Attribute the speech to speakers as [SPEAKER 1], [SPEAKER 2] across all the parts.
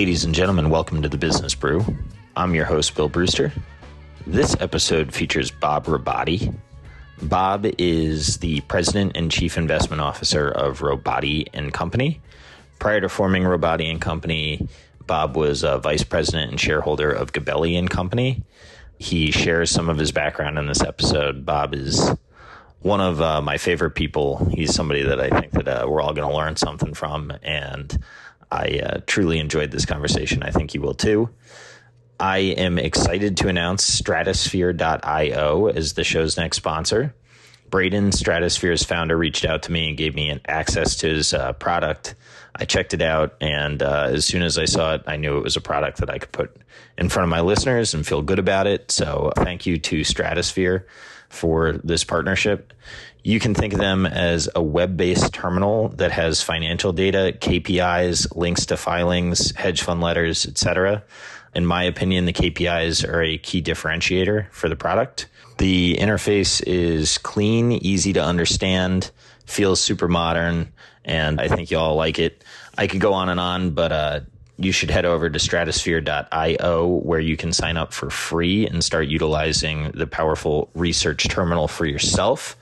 [SPEAKER 1] Ladies and gentlemen, welcome to the Business Brew. I'm your host, Bill Brewster. This episode features Bob Robotti. Bob is the president and chief investment officer of Robotti and Company. Prior to forming Robotti and Company, Bob was a vice president and shareholder of Gabelli and Company. He shares some of his background in this episode. Bob is one of uh, my favorite people. He's somebody that I think that uh, we're all going to learn something from, and I uh, truly enjoyed this conversation. I think you will too. I am excited to announce Stratosphere.io as the show's next sponsor. Braden, Stratosphere's founder, reached out to me and gave me access to his uh, product. I checked it out, and uh, as soon as I saw it, I knew it was a product that I could put in front of my listeners and feel good about it. So, thank you to Stratosphere for this partnership. You can think of them as a web based terminal that has financial data, KPIs, links to filings, hedge fund letters, etc. In my opinion, the KPIs are a key differentiator for the product. The interface is clean, easy to understand, feels super modern, and I think you all like it. I could go on and on, but uh, you should head over to stratosphere.io where you can sign up for free and start utilizing the powerful research terminal for yourself.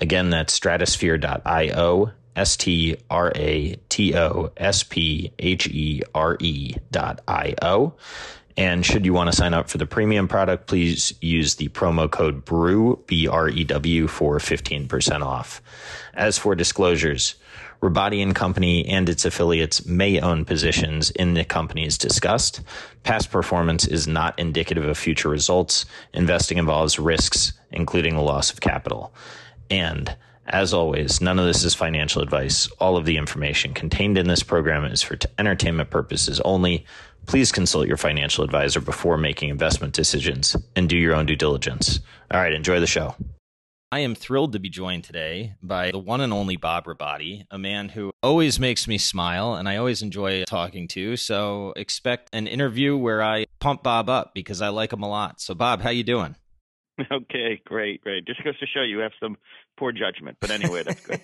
[SPEAKER 1] Again, that's stratosphere.io, S T R A T O S P H E R E dot I O. And should you want to sign up for the premium product, please use the promo code BREW, B R E W, for 15% off. As for disclosures, Robotti and Company and its affiliates may own positions in the companies discussed. Past performance is not indicative of future results. Investing involves risks, including the loss of capital. And as always, none of this is financial advice. All of the information contained in this program is for entertainment purposes only. Please consult your financial advisor before making investment decisions and do your own due diligence. All right, enjoy the show. I am thrilled to be joined today by the one and only Bob Robotti, a man who always makes me smile and I always enjoy talking to. So expect an interview where I pump Bob up because I like him a lot. So Bob, how you doing?
[SPEAKER 2] Okay, great, great. Just goes to show you have some poor judgment. But anyway, that's good.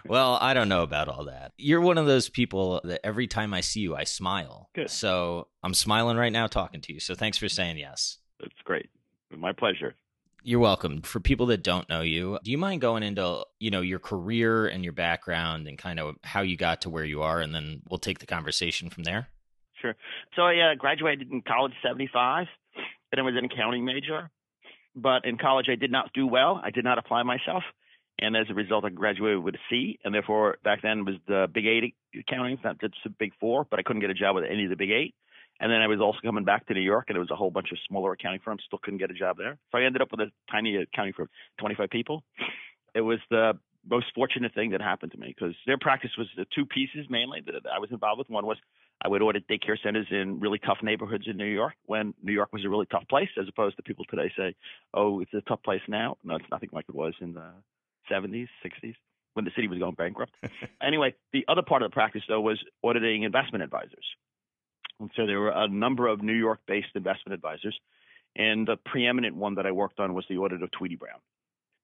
[SPEAKER 1] well, I don't know about all that. You're one of those people that every time I see you, I smile.
[SPEAKER 2] Good.
[SPEAKER 1] So I'm smiling right now talking to you. So thanks for saying yes.
[SPEAKER 2] That's great. My pleasure.
[SPEAKER 1] You're welcome. For people that don't know you, do you mind going into, you know, your career and your background and kind of how you got to where you are and then we'll take the conversation from there?
[SPEAKER 2] Sure. So I uh, graduated in college 75 and I was an accounting major but in college I did not do well. I did not apply myself, and as a result, I graduated with a C. And therefore, back then was the Big Eight accounting, not just the Big Four, but I couldn't get a job with any of the Big Eight. And then I was also coming back to New York, and it was a whole bunch of smaller accounting firms. Still couldn't get a job there, so I ended up with a tiny accounting firm, 25 people. It was the most fortunate thing that happened to me because their practice was the two pieces mainly that I was involved with. One was I would audit daycare centers in really tough neighborhoods in New York when New York was a really tough place, as opposed to people today say, oh, it's a tough place now. No, it's nothing like it was in the 70s, 60s when the city was going bankrupt. anyway, the other part of the practice, though, was auditing investment advisors. And so there were a number of New York based investment advisors. And the preeminent one that I worked on was the audit of Tweedy Brown.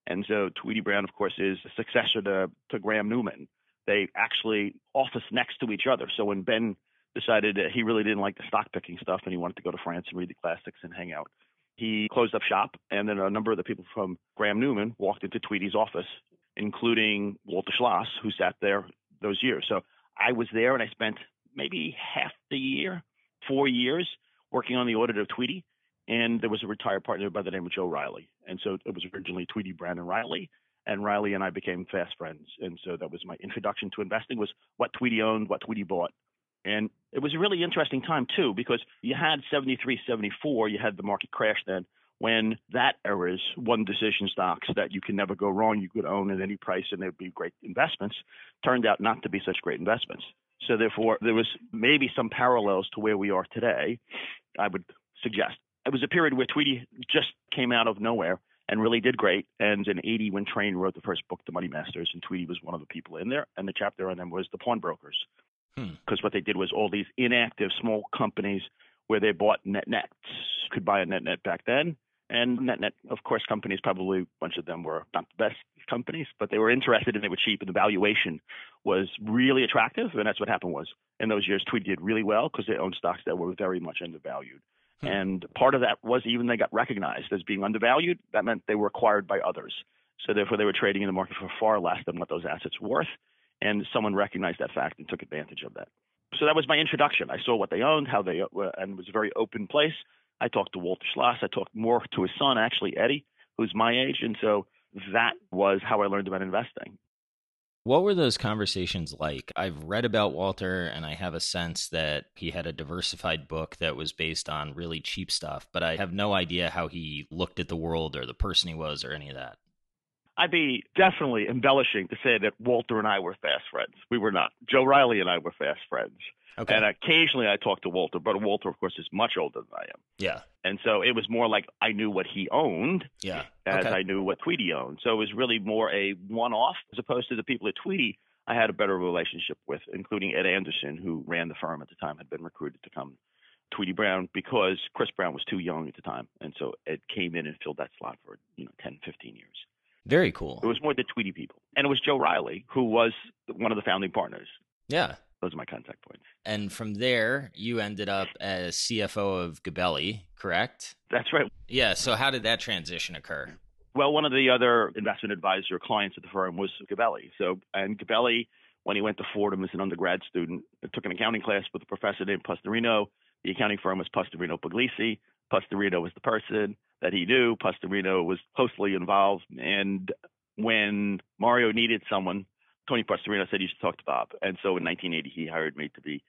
[SPEAKER 2] And so Tweedy Brown, of course, is a successor to, to Graham Newman. They actually office next to each other. So when Ben decided that he really didn't like the stock picking stuff and he wanted to go to France and read the classics and hang out. He closed up shop, and then a number of the people from Graham Newman walked into Tweedy's office, including Walter Schloss, who sat there those years. So I was there, and I spent maybe half the year, four years, working on the audit of Tweedy. And there was a retired partner by the name of Joe Riley. And so it was originally Tweedy, Brown and Riley. And Riley and I became fast friends. And so that was my introduction to investing was what Tweedy owned, what Tweedy bought, and it was a really interesting time, too, because you had 73, 74, you had the market crash then, when that era era's one decision stocks that you can never go wrong, you could own at any price and they'd be great investments, turned out not to be such great investments. So, therefore, there was maybe some parallels to where we are today, I would suggest. It was a period where Tweedy just came out of nowhere and really did great. And in 80, when Train wrote the first book, The Money Masters, and Tweedy was one of the people in there, and the chapter on them was the pawnbrokers. Hmm. because hmm. what they did was all these inactive small companies where they bought net nets could buy a net net back then And net net, of course, companies probably a bunch of them were not the best companies, but they were interested and they were cheap, and the valuation was really attractive. And that's what happened was in those years, Tweedy did really well because they owned stocks that were very much undervalued. Hmm. And part of that was even they got recognized as being undervalued. That meant they were acquired by others. So therefore, they were trading in the market for far less than what those assets were worth. And someone recognized that fact and took advantage of that. So that was my introduction. I saw what they owned, how they were, and it was a very open place. I talked to Walter Schloss. I talked more to his son, actually, Eddie, who's my age. And so that was how I learned about investing.
[SPEAKER 1] What were those conversations like? I've read about Walter and I have a sense that he had a diversified book that was based on really cheap stuff, but I have no idea how he looked at the world or the person he was or any of that.
[SPEAKER 2] I'd be definitely embellishing to say that Walter and I were fast friends. We were not. Joe Riley and I were fast friends. Okay. And occasionally I talked to Walter, but Walter, of course, is much older than I am.
[SPEAKER 1] Yeah.
[SPEAKER 2] And so it was more like I knew what he owned
[SPEAKER 1] yeah.
[SPEAKER 2] as
[SPEAKER 1] okay.
[SPEAKER 2] I knew what Tweedy owned. So it was really more a one off as opposed to the people at Tweedy I had a better relationship with, including Ed Anderson, who ran the firm at the time, had been recruited to come Tweedy Brown because Chris Brown was too young at the time. And so Ed came in and filled that slot for, you know, 10, 15 years.
[SPEAKER 1] Very cool.
[SPEAKER 2] It was more the Tweedy people. And it was Joe Riley, who was one of the founding partners.
[SPEAKER 1] Yeah.
[SPEAKER 2] Those are my contact points.
[SPEAKER 1] And from there, you ended up as CFO of Gabelli, correct?
[SPEAKER 2] That's right.
[SPEAKER 1] Yeah. So how did that transition occur?
[SPEAKER 2] Well, one of the other investment advisor clients at the firm was Gabelli. So, and Gabelli, when he went to Fordham as an undergrad student, took an accounting class with a professor named Pastorino. The accounting firm was Pastorino Puglisi. Pastorino was the person that he knew. Pastorino was closely involved. And when Mario needed someone, Tony Pastorino said you should talk to Bob. And so in 1980, he hired me to be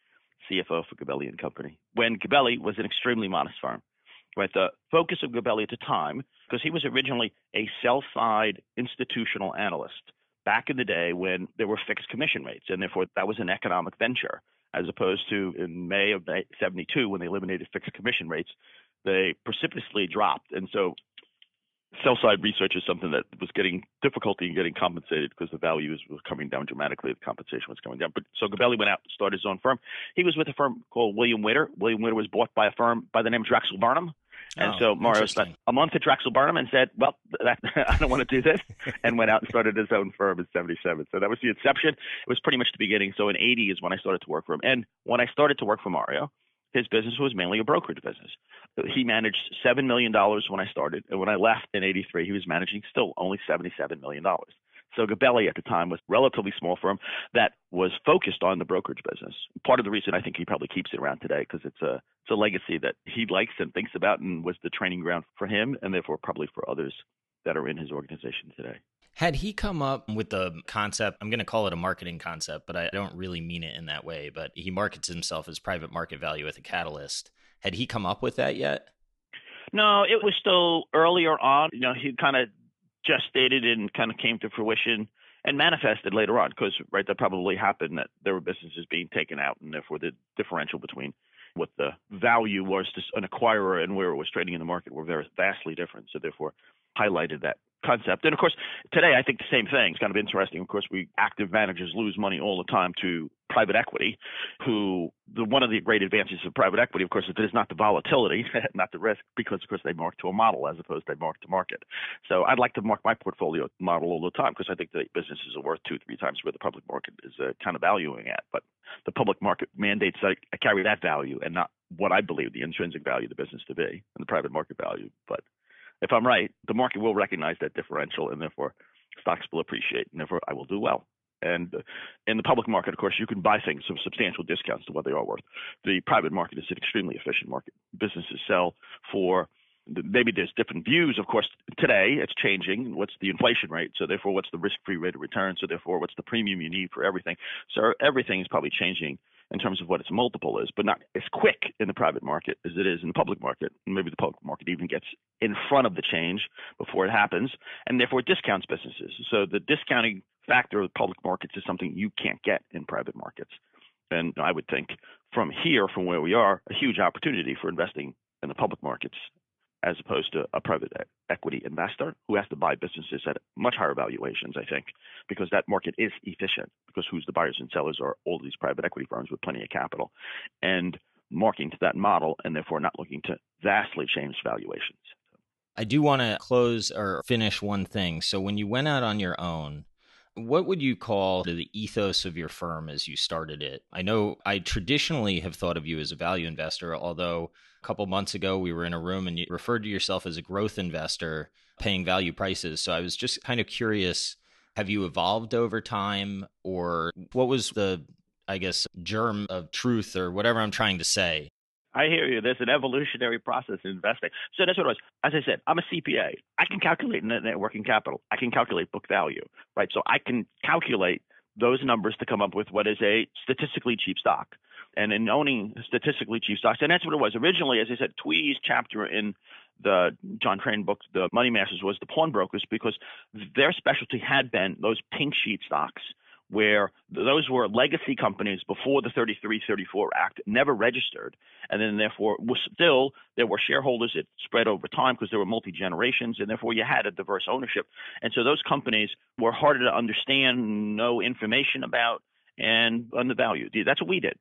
[SPEAKER 2] CFO for Gabelli and Company. When Gabelli was an extremely modest firm, right? The focus of Gabelli at the time, because he was originally a sell-side institutional analyst back in the day when there were fixed commission rates, and therefore that was an economic venture, as opposed to in May of '72 when they eliminated fixed commission rates they precipitously dropped. And so sell side research is something that was getting difficulty in getting compensated because the values were coming down dramatically. The compensation was coming down. But so Gabelli went out and started his own firm. He was with a firm called William Witter. William Witter was bought by a firm by the name of Drexel Burnham. And
[SPEAKER 1] oh,
[SPEAKER 2] so Mario spent a month at Drexel Burnham and said, "Well, that, I don't want to do this," and went out and started his own firm in '77. So that was the inception. It was pretty much the beginning. So in '80 is when I started to work for him. And when I started to work for Mario, his business was mainly a brokerage business. He managed $7 million when I started. And when I left in 83, he was managing still only $77 million. So Gabelli at the time was a relatively small firm that was focused on the brokerage business. Part of the reason I think he probably keeps it around today because it's a it's a legacy that he likes and thinks about and was the training ground for him and therefore probably for others that are in his organization today.
[SPEAKER 1] Had he come up with the concept, I'm going to call it a marketing concept, but I don't really mean it in that way. But he markets himself as private market value with a catalyst. Had he come up with that yet?
[SPEAKER 2] No, it was still earlier on. You know, he kind of just stated and kind of came to fruition and manifested later on because, right, that probably happened that there were businesses being taken out and therefore the differential between what the value was to an acquirer and where it was trading in the market were very vastly different. So therefore highlighted that concept. And of course, today I think the same thing. It's kind of interesting. Of course, we active managers lose money all the time to private equity, who the one of the great advantages of private equity, of course, is that it's not the volatility, not the risk, because of course they mark to a model as opposed to they mark to market. So I'd like to mark my portfolio model all the time because I think the businesses are worth two, three times where the public market is uh, kind of valuing at. But the public market mandates that I carry that value and not what I believe the intrinsic value of the business to be and the private market value. But if I'm right, the market will recognize that differential, and therefore stocks will appreciate, and therefore I will do well. And in the public market, of course, you can buy things with substantial discounts to what they are worth. The private market is an extremely efficient market. Businesses sell for maybe there's different views. Of course, today it's changing. What's the inflation rate? So therefore, what's the risk-free rate of return? So therefore, what's the premium you need for everything? So everything is probably changing in terms of what its multiple is, but not as quick in the private market as it is in the public market. Maybe the public market even gets in front of the change before it happens, and therefore discounts businesses. So the discounting factor of the public markets is something you can't get in private markets. And I would think from here, from where we are, a huge opportunity for investing in the public markets as opposed to a private equity investor who has to buy businesses at much higher valuations, I think, because that market is efficient, because who's the buyers and sellers are all these private equity firms with plenty of capital and marking to that model and therefore not looking to vastly change valuations.
[SPEAKER 1] I do want to close or finish one thing. So, when you went out on your own, what would you call the ethos of your firm as you started it? I know I traditionally have thought of you as a value investor, although a couple months ago we were in a room and you referred to yourself as a growth investor paying value prices. So I was just kind of curious have you evolved over time or what was the I guess germ of truth or whatever I'm trying to say
[SPEAKER 2] I hear you. There's an evolutionary process in investing. So that's what it was. As I said, I'm a CPA. I can calculate net, net working capital. I can calculate book value, right? So I can calculate those numbers to come up with what is a statistically cheap stock. And in owning statistically cheap stocks, and that's what it was. Originally, as I said, Tweedy's chapter in the John Train book, The Money Masters, was the pawnbrokers because their specialty had been those pink sheet stocks – where those were legacy companies before the 3334 Act, never registered, and then therefore was still there were shareholders. It spread over time because there were multi generations, and therefore you had a diverse ownership. And so those companies were harder to understand, no information about, and undervalued. That's what we did.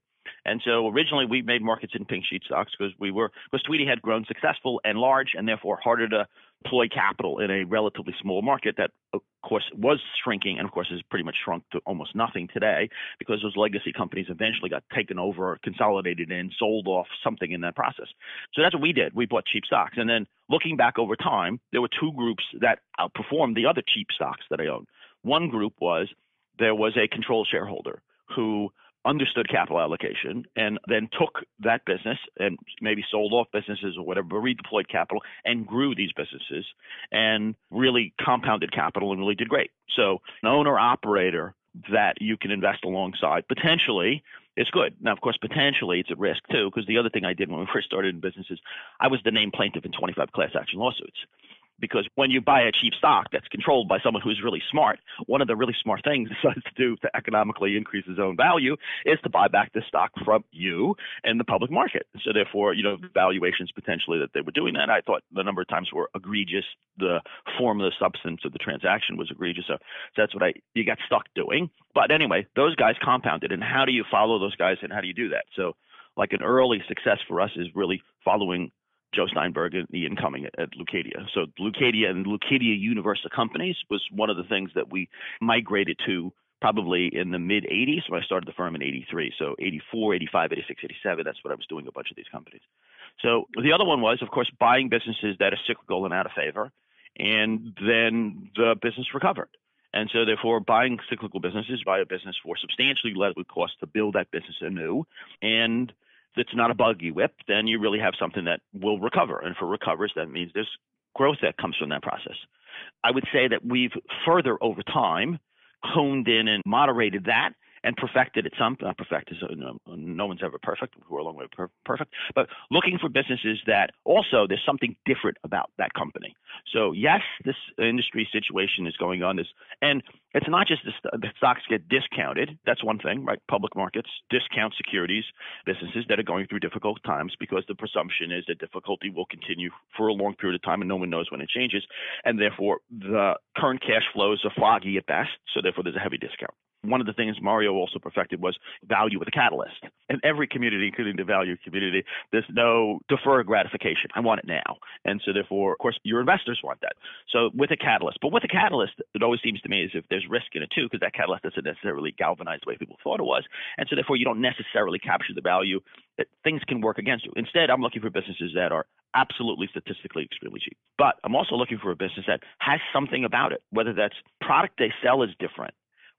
[SPEAKER 2] And so originally we made markets in pink sheet stocks because we were because Tweedy had grown successful and large and therefore harder to deploy capital in a relatively small market that of course was shrinking and of course has pretty much shrunk to almost nothing today because those legacy companies eventually got taken over, consolidated in, sold off something in that process. So that's what we did. We bought cheap stocks. And then looking back over time, there were two groups that outperformed the other cheap stocks that I owned. One group was there was a control shareholder who understood capital allocation and then took that business and maybe sold off businesses or whatever, but redeployed capital and grew these businesses and really compounded capital and really did great. So an owner operator that you can invest alongside potentially is good. Now, of course, potentially it's at risk too, because the other thing I did when we first started in businesses, I was the named plaintiff in 25 class action lawsuits because when you buy a cheap stock that's controlled by someone who's really smart, one of the really smart things decides to do to economically increase his own value is to buy back the stock from you in the public market. So therefore, you know, valuations potentially that they were doing that, I thought the number of times were egregious. The form of the substance of the transaction was egregious. So, so that's what I you got stuck doing. But anyway, those guys compounded. And how do you follow those guys and how do you do that? So like an early success for us is really following Joe Steinberg and Ian Cumming at, at. So Leucadia and Leucadia Universe of Companies was one of the things that we migrated to probably in the mid 80s when I started the firm in 83. So 84, 85, 86, 87, that's what I was doing a bunch of these companies. So the other one was, of course, buying businesses that are cyclical and out of favor. And then the business recovered. And so, therefore, buying cyclical businesses, buy a business for substantially less cost to build that business anew. And that's not a buggy whip, then you really have something that will recover. And for recovers, that means there's growth that comes from that process. I would say that we've further over time honed in and moderated that and perfected at some. Not perfected, so no, no one's ever perfect. We're a long way per- perfect. But looking for businesses that also there's something different about that company. So yes, this industry situation is going on. This and it's not just the, the stocks get discounted. That's one thing, right? Public markets discount securities businesses that are going through difficult times because the presumption is that difficulty will continue for a long period of time and no one knows when it changes, and therefore the current cash flows are foggy at best. So therefore there's a heavy discount one of the things Mario also perfected was value with a catalyst. In every community, including the value community, there's no deferred gratification. I want it now. And so therefore, of course, your investors want that. So with a catalyst, but with a catalyst, it always seems to me as if there's risk in it too, because that catalyst doesn't necessarily galvanize the way people thought it was. And so therefore, you don't necessarily capture the value that things can work against you. Instead, I'm looking for businesses that are absolutely statistically extremely cheap. But I'm also looking for a business that has something about it, whether that's product they sell is different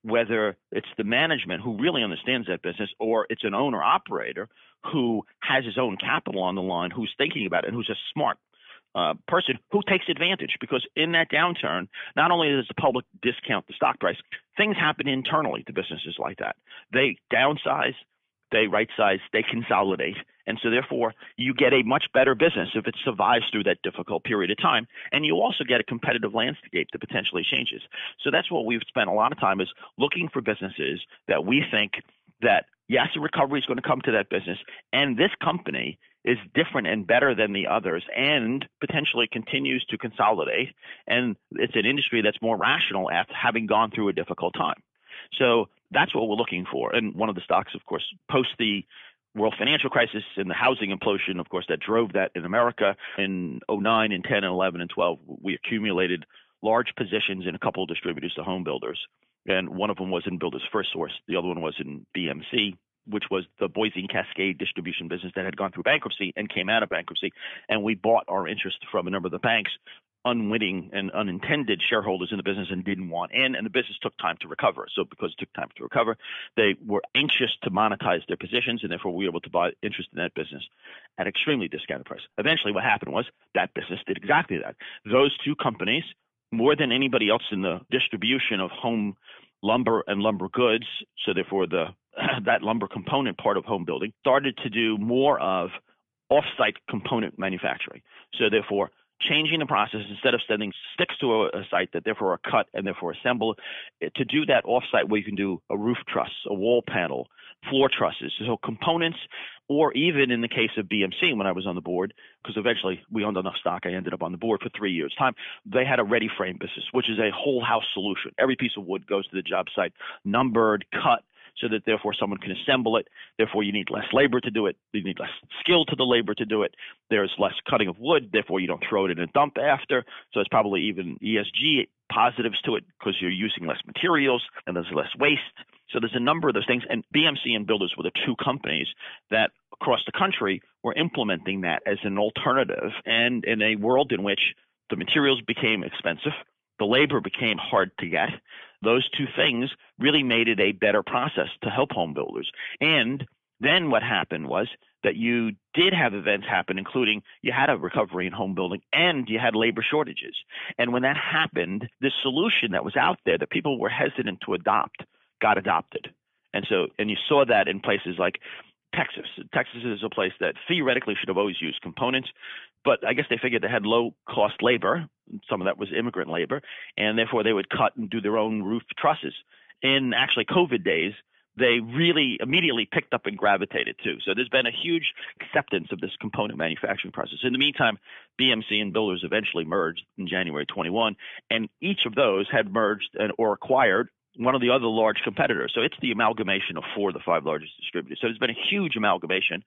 [SPEAKER 2] whether it's the management who really understands that business or it's an owner operator who has his own capital on the line, who's thinking about it, and who's a smart uh, person who takes advantage because in that downturn, not only does the public discount the stock price, things happen internally to businesses like that. They downsize, they right size, they consolidate. And so therefore you get a much better business if it survives through that difficult period of time. And you also get a competitive landscape that potentially changes. So that's what we've spent a lot of time is looking for businesses that we think that yes, a recovery is going to come to that business. And this company is different and better than the others and potentially continues to consolidate. And it's an industry that's more rational after having gone through a difficult time. So that's what we're looking for. And one of the stocks, of course, post the world financial crisis and the housing implosion, of course, that drove that in America. In 09 and 10 and 11 and 12, we accumulated large positions in a couple of distributors to home builders. And one of them was in Builders FirstSource. The other one was in BMC, which was the Boise Cascade distribution business that had gone through bankruptcy and came out of bankruptcy. And we bought our interest from a number of the banks unwitting and unintended shareholders in the business and didn't want in, and the business took time to recover. So because it took time to recover, they were anxious to monetize their positions, and therefore we were able to buy interest in that business at extremely discounted price. Eventually, what happened was that business did exactly that. Those two companies, more than anybody else in the distribution of home lumber and lumber goods, so therefore the that lumber component part of home building, started to do more of off-site component manufacturing. So therefore, changing the process instead of sending sticks to a, a, site that therefore are cut and therefore assembled eh, to do that offsite where you can do a roof truss, a wall panel, floor trusses, so components, or even in the case of BMC when I was on the board, because eventually we owned enough stock, I ended up on the board for three years' time. They had a ready frame business, which is a whole house solution. Every piece of wood goes to the job site, numbered, cut, so that therefore someone can assemble it. Therefore, you need less labor to do it. You need less skill to the labor to do it. There's less cutting of wood. Therefore, you don't throw it in a dump after. So it's probably even ESG positives to it because you're using less materials and there's less waste. So there's a number of those things. And BMC and Builders were the two companies that across the country were implementing that as an alternative. And in a world in which the materials became expensive, the labor became hard to get. Those two things really made it a better process to help home builders. And then what happened was that you did have events happen, including you had a recovery in home building and you had labor shortages. And when that happened, the solution that was out there that people were hesitant to adopt got adopted. And so, and you saw that in places like Texas. Texas is a place that theoretically should have always used components, but I guess they figured they had low cost labor. Some of that was immigrant labor, and therefore they would cut and do their own roof trusses. In actually COVID days, they really immediately picked up and gravitated to. So there's been a huge acceptance of this component manufacturing process. In the meantime, BMC and Builders eventually merged in January 21, and each of those had merged and, or acquired one of the other large competitors. So it's the amalgamation of four of the five largest distributors. So there's been a huge amalgamation,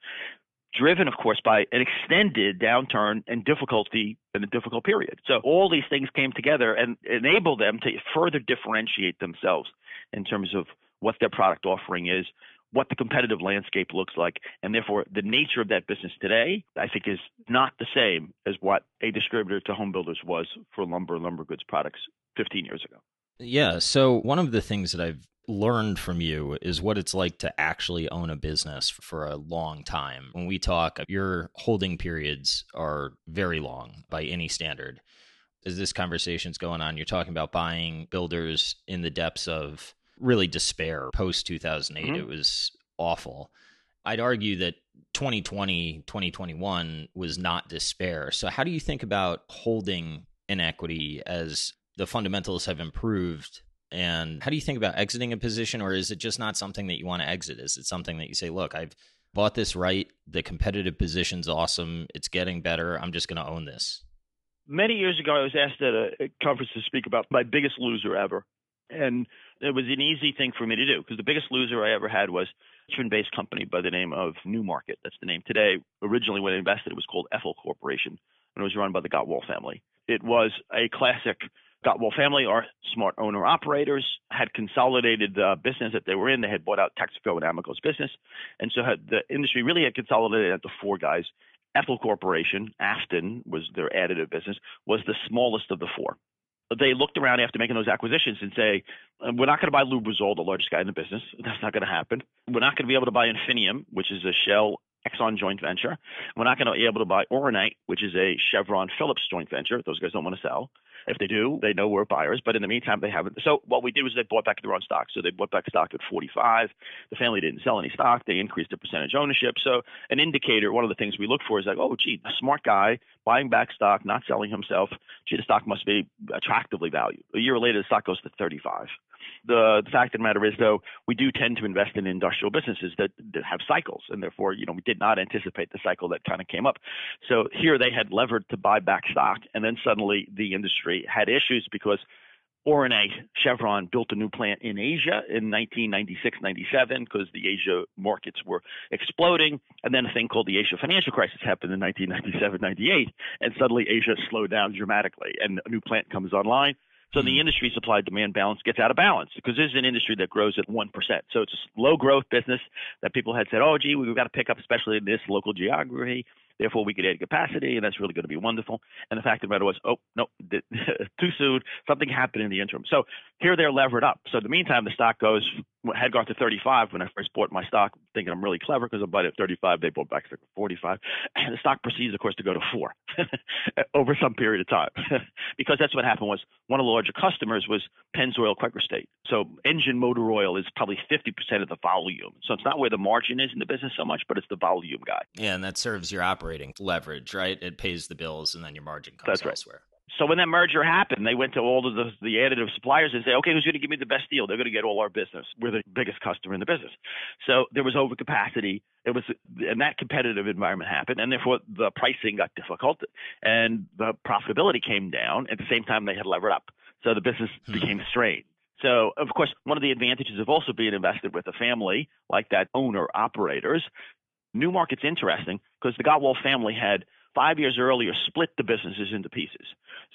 [SPEAKER 2] driven, of course, by an extended downturn and difficulty in a difficult period. So all these things came together and enabled them to further differentiate themselves in terms of what their product offering is, what the competitive landscape looks like, and therefore the nature of that business today, I think, is not the same as what a distributor to home builders was for lumber and lumber goods products 15 years ago.
[SPEAKER 1] Yeah. So, one of the things that I've learned from you is what it's like to actually own a business for a long time. When we talk, your holding periods are very long by any standard. As this conversation's going on, you're talking about buying builders in the depths of really despair post 2008. Mm-hmm. It was awful. I'd argue that 2020, 2021 was not despair. So, how do you think about holding an equity as the fundamentals have improved and how do you think about exiting a position or is it just not something that you want to exit is it something that you say look i've bought this right the competitive position's awesome it's getting better i'm just going to own this
[SPEAKER 2] many years ago i was asked at a conference to speak about my biggest loser ever and it was an easy thing for me to do because the biggest loser i ever had was a based company by the name of Newmarket. That's the name today. Originally, when I invested, it was called Ethyl Corporation, and it was run by the Gottwald family. It was a classic Gottwald family are smart owner operators, had consolidated the business that they were in. They had bought out Texaco and Amoco's business. And so had, the industry really had consolidated at the four guys. Ethyl Corporation, Afton was their additive business, was the smallest of the four. They looked around after making those acquisitions and say, uh, we're not going to buy Lubrizol, the largest guy in the business. That's not going to happen. We're not going to be able to buy Infineum, which is a Shell Exxon joint venture. We're not going to be able to buy Oronite, which is a Chevron Phillips joint venture. Those guys don't want to sell. If they do, they know we're buyers. But in the meantime, they haven't. So what we did was they bought back their own stock. So they bought back stock at 45. The family didn't sell any stock. They increased their percentage ownership. So an indicator, one of the things we look for is like, oh, gee, a smart guy buying back stock, not selling himself. Gee, the stock must be attractively valued. A year later, the stock goes to 35. The, fact of the matter is, though, we do tend to invest in industrial businesses that, that have cycles, and therefore, you know, we did not anticipate the cycle that kind of came up. So here they had levered to buy back stock, and then suddenly the industry had issues because Orane, Chevron built a new plant in Asia in 1996, 97 because the Asia markets were exploding. And then a thing called the Asia financial crisis happened in 1997, 98. And suddenly Asia slowed down dramatically and a new plant comes online. So the hmm. industry supply demand balance gets out of balance because this is an industry that grows at 1%. So it's a low growth business that people had said, oh, gee, we've got to pick up, especially in this local geography. Therefore, we could add capacity, and that's really going to be wonderful. And the fact of the matter was, oh, no, too soon. Something happened in the interim. So here they're levered up. So in the meantime, the stock goes had gone to 35 when I first bought my stock, thinking I'm really clever because I bought it at 35. They bought back to 45. And the stock proceeds, of course, to go to four over some period of time because that's what happened was one of the larger customers was Pennzoil Quaker State. So engine motor oil is probably 50% of the volume. So it's not where the margin is in the business so much, but it's the volume guy.
[SPEAKER 1] Yeah, and that serves your operating leverage, right? It pays the bills and then your margin comes
[SPEAKER 2] that's
[SPEAKER 1] elsewhere. Right.
[SPEAKER 2] So when that merger happened, they went to all of the, the additive suppliers and say, okay, who's going to give me the best deal? They're going to get all our business. We're the biggest customer in the business. So there was overcapacity. It was, and that competitive environment happened, and therefore the pricing got difficult, and the profitability came down. At the same time, they had levered up, so the business hmm. became strained. So, of course, one of the advantages of also being invested with a family like that owner operators, Newmarket's interesting because the Gottwald family had five years earlier split the businesses into pieces.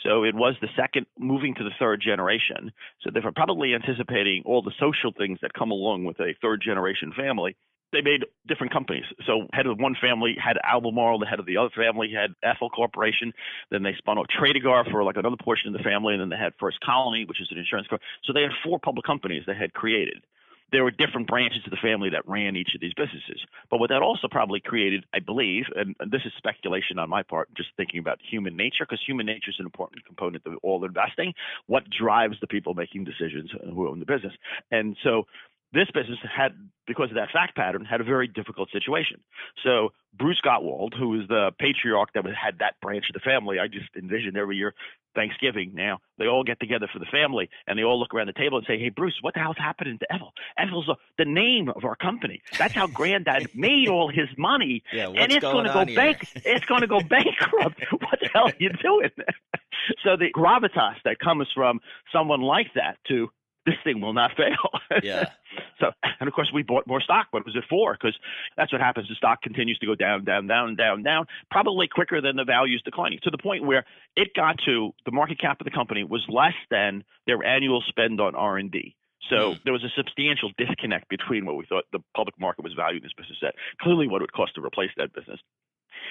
[SPEAKER 2] So it was the second moving to the third generation. So they were probably anticipating all the social things that come along with a third generation family. They made different companies. So head of one family had Albemarle, the head of the other family had Ethyl Corporation. Then they spun off Tredegar for like another portion of the family, and then they had First Colony, which is an insurance company. So they had four public companies they had created there were different branches of the family that ran each of these businesses. But what that also probably created, I believe, and this is speculation on my part, just thinking about human nature, because human nature is an important component of all investing. What drives the people making decisions who own the business? And so this business had, because of that fact pattern, had a very difficult situation. So Bruce Gottwald, who is the patriarch that had that branch of the family, I just envisioned every year Thanksgiving now, they all get together for the family and they all look around the table and say, Hey, Bruce, what the hell's happening to Ethyl? Ethyl's the name of our company. That's how granddad made all his money.
[SPEAKER 1] Yeah,
[SPEAKER 2] and it's
[SPEAKER 1] going
[SPEAKER 2] to go bank, it's going to go bankrupt. what the hell are you doing? so the gravitas that comes from someone like that to this thing will not fail.
[SPEAKER 1] yeah.
[SPEAKER 2] So, and of course, we bought more stock. What was it for? Because that's what happens. The stock continues to go down, down, down, down, down, probably quicker than the value is declining to the point where it got to the market cap of the company was less than their annual spend on R and D. So mm. there was a substantial disconnect between what we thought the public market was valuing this business at, clearly what it would cost to replace that business,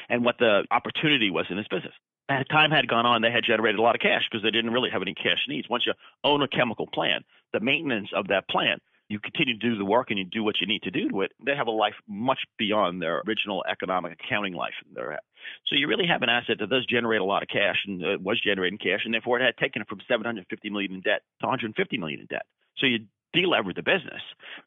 [SPEAKER 2] and what the opportunity was in this business as time had gone on, they had generated a lot of cash because they didn't really have any cash needs. Once you own a chemical plant, the maintenance of that plant, you continue to do the work and you do what you need to do to it. They have a life much beyond their original economic accounting life. they're at. So you really have an asset that does generate a lot of cash and uh, was generating cash, and therefore it had taken it from 750 million in debt to 150 million in debt. So you delevered the business,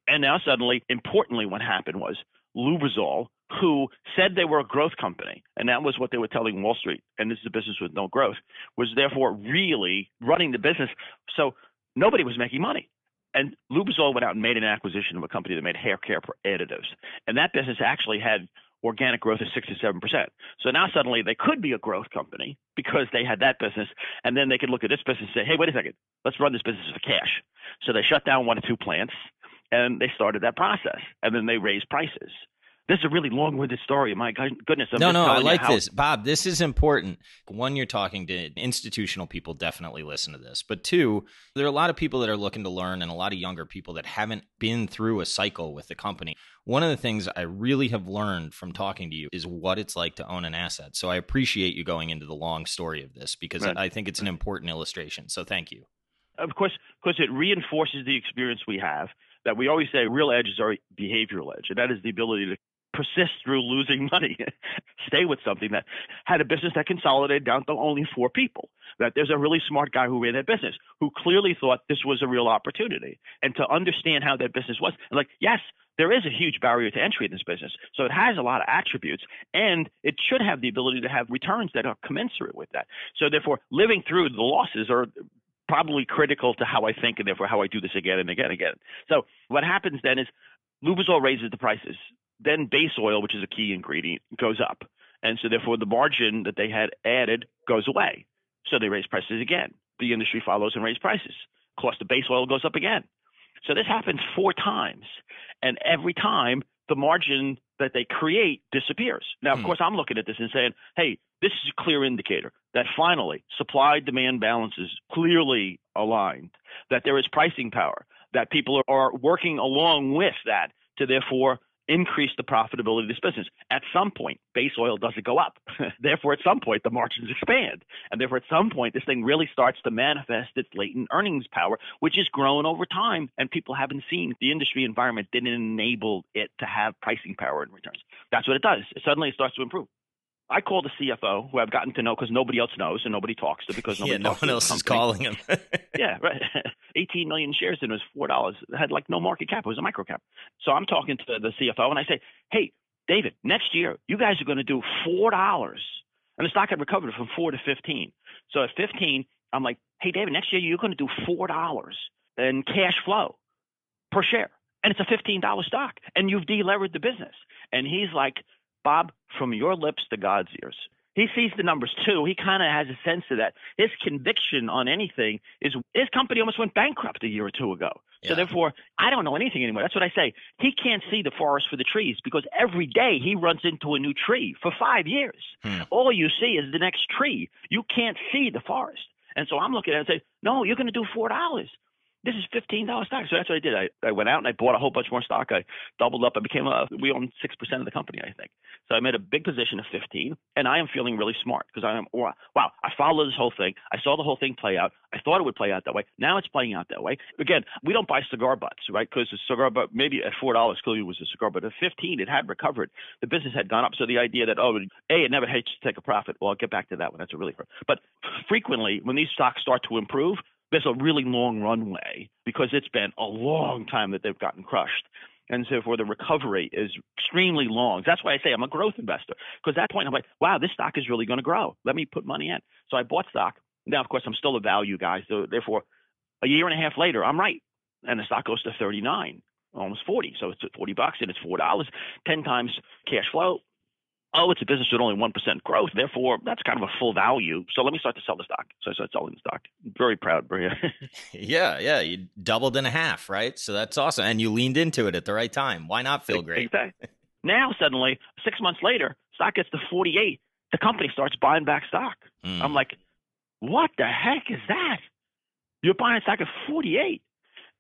[SPEAKER 2] and now suddenly, importantly, what happened was Lubrizol who said they were a growth company, and that was what they were telling Wall Street, and this is a business with no growth, was therefore really running the business. So nobody was making money. And Lubrizol went out and made an acquisition of a company that made hair care additives. And that business actually had organic growth of 67%. So now suddenly they could be a growth company because they had that business. And then they could look at this business and say, hey, wait a second, let's run this business for cash. So they shut down one or two plants and they started that process. And then they raised prices. This is a really long-winded story. My goodness. I'm
[SPEAKER 1] no, no, I like how- this, Bob. This is important. One, you're talking to institutional people. Definitely listen to this. But two, there are a lot of people that are looking to learn, and a lot of younger people that haven't been through a cycle with the company. One of the things I really have learned from talking to you is what it's like to own an asset. So I appreciate you going into the long story of this because right. I think it's an important illustration. So thank you.
[SPEAKER 2] Of course, because it reinforces the experience we have that we always say real edge is our behavioral edge, and that is the ability to persist through losing money, stay with something that had a business that consolidated down to only four people. That there's a really smart guy who ran that business who clearly thought this was a real opportunity and to understand how that business was. And like, yes, there is a huge barrier to entry in this business. So it has a lot of attributes and it should have the ability to have returns that are commensurate with that. So therefore, living through the losses are probably critical to how I think and therefore how I do this again and again and again. So what happens then is Lubrizol raises the prices then base oil, which is a key ingredient, goes up. And so therefore the margin that they had added goes away. So they raise prices again. The industry follows and raises prices. cost of base oil goes up again. So this happens four times. And every time the margin that they create disappears. Now, of hmm. course, I'm looking at this and saying, hey, this is a clear indicator that finally supply demand balance is clearly aligned, that there is pricing power, that people are working along with that to therefore increase the profitability of this business. At some point, base oil doesn't go up. therefore, at some point, the margins expand. And therefore, at some point, this thing really starts to manifest its latent earnings power, which has grown over time. And people haven't seen the industry environment didn't enable it to have pricing power and returns. That's what it does. Suddenly, it starts to improve. I called the CFO, who I've gotten to know because nobody else knows and nobody talks to because nobody
[SPEAKER 1] yeah, no one else is calling him.
[SPEAKER 2] yeah, right. 18 million shares and it was four dollars. It had like no market cap. It was a micro cap. So I'm talking to the CFO and I say, "Hey, David, next year you guys are going to do four dollars." And the stock had recovered from four to 15. So at 15, I'm like, "Hey, David, next year you're going to do four dollars in cash flow per share." And it's a $15 stock, and you've delevered the business. And he's like, Bob, from your lips to God's ears. He sees the numbers too. He kind of has a sense of that. His conviction on anything is his company almost went bankrupt a year or two ago. Yeah. So therefore, I don't know anything anymore. That's what I say. He can't see the forest for the trees because every day he runs into a new tree for five years. Hmm. All you see is the next tree. You can't see the forest. And so I'm looking at it and say, no, you're going to do four dollars this is fifteen dollars stock. So that's what I did. I, I went out and I bought a whole bunch more stock. I doubled up. I became a we own six percent of the company, I think. So I made a big position of fifteen, and I am feeling really smart because I am wow. I followed this whole thing. I saw the whole thing play out. I thought it would play out that way. Now it's playing out that way. Again, we don't buy cigar butts, right? Because the cigar butt maybe at four dollars clearly was a cigar, but at fifteen it had recovered. The business had gone up. So the idea that oh, a it never hates to take a profit. Well, I'll get back to that one. That's a really but frequently when these stocks start to improve, there's a really long runway because it's been a long time that they've gotten crushed. And so for the recovery is extremely long. That's why I say I'm a growth investor. Because at that point I'm like, wow, this stock is really going to grow. Let me put money in. So I bought stock. Now, of course, I'm still a value guy. So therefore, a year and a half later, I'm right. And the stock goes to 39, almost 40. So it's 40 bucks and it's $4, 10 times cash flow oh, it's a business with only 1% growth. Therefore, that's kind of a full value. So let me start to sell the stock. So I started selling the stock. Very proud, Bria.
[SPEAKER 1] yeah, yeah. You doubled in a half, right? So that's awesome. And you leaned into it at the right time. Why not feel great?
[SPEAKER 2] Exactly. now, suddenly, six months later, stock gets to 48. The company starts buying back stock. Mm. I'm like, what the heck is that? You're buying stock at 48.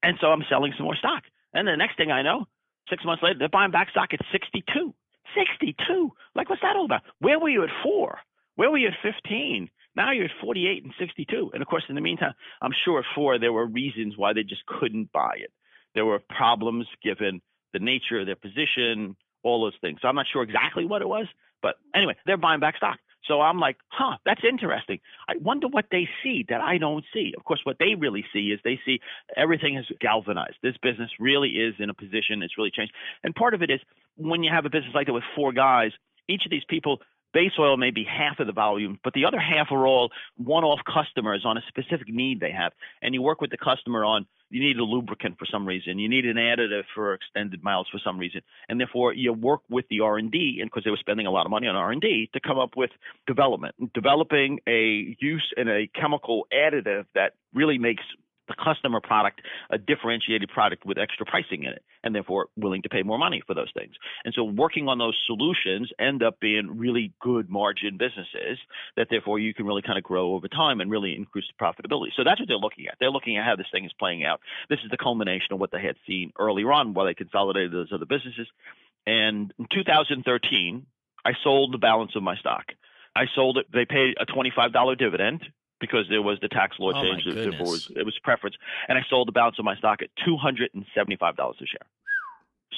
[SPEAKER 2] And so I'm selling some more stock. And the next thing I know, six months later, they're buying back stock at 62. 62. Like, what's that all about? Where were you at four? Where were you at 15? Now you're at 48 and 62. And of course, in the meantime, I'm sure at four, there were reasons why they just couldn't buy it. There were problems given the nature of their position, all those things. So I'm not sure exactly what it was. But anyway, they're buying back stock. So I'm like, huh, that's interesting. I wonder what they see that I don't see. Of course, what they really see is they see everything is galvanized. This business really is in a position, it's really changed. And part of it is when you have a business like that with four guys, each of these people base oil may be half of the volume, but the other half are all one-off customers on a specific need they have. And you work with the customer on you need a lubricant for some reason, you need an additive for extended miles for some reason, and therefore you work with the R&D, and because they were spending a lot of money on R&D to come up with development, developing a use in a chemical additive that really makes the customer product a differentiated product with extra pricing in it and therefore willing to pay more money for those things. And so working on those solutions end up being really good margin businesses that therefore you can really kind of grow over time and really increase the profitability. So that's what they're looking at. They're looking at how this thing is playing out. This is the culmination of what they had seen earlier on while they consolidated those other businesses. And in 2013, I sold the balance of my stock. I sold it. They paid a $25 dividend because there was the tax law
[SPEAKER 1] oh
[SPEAKER 2] change.
[SPEAKER 1] It
[SPEAKER 2] was, it was preference. And I sold the balance of my stock at $275 a share.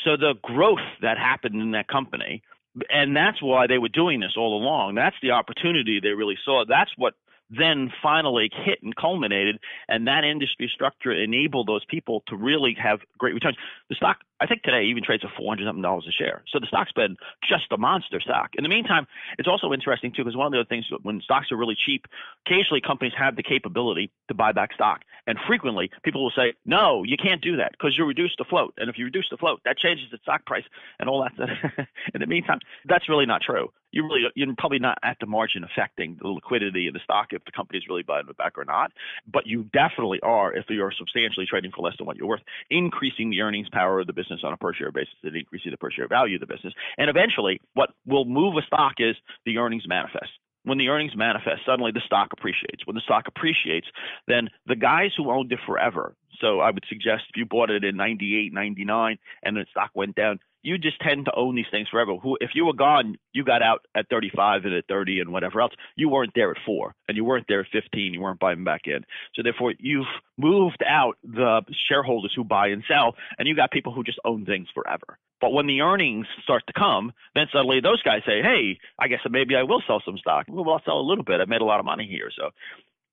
[SPEAKER 2] So the growth that happened in that company, and that's why they were doing this all along. That's the opportunity they really saw. That's what then finally hit and culminated, and that industry structure enabled those people to really have great returns. The stock, I think today, even trades at four hundred something dollars a share. So the stock's been just a monster stock. In the meantime, it's also interesting too because one of the other things when stocks are really cheap, occasionally companies have the capability to buy back stock, And frequently, people will say, no, you can't do that because you reduce the float. And if you reduce the float, that changes the stock price and all that. in the meantime, that's really not true. You really, you're probably not at the margin affecting the liquidity of the stock if the company is really buying it back or not. But you definitely are, if you're substantially trading for less than what you're worth, increasing the earnings power of the business on a per share basis and increasing the per share value of the business. And eventually, what will move a stock is the earnings manifest when the earnings manifest, suddenly the stock appreciates. When the stock appreciates, then the guys who owned it forever, so I would suggest if you bought it in 98, 99, and the stock went down, you just tend to own these things forever. Who, if you were gone, you got out at 35 and at 30 and whatever else. You weren't there at four, and you weren't there at 15. You weren't buying back in. So therefore, you've moved out the shareholders who buy and sell, and you got people who just own things forever. But when the earnings start to come, then suddenly those guys say, "Hey, I guess maybe I will sell some stock. Well, I'll sell a little bit. I've made a lot of money here." So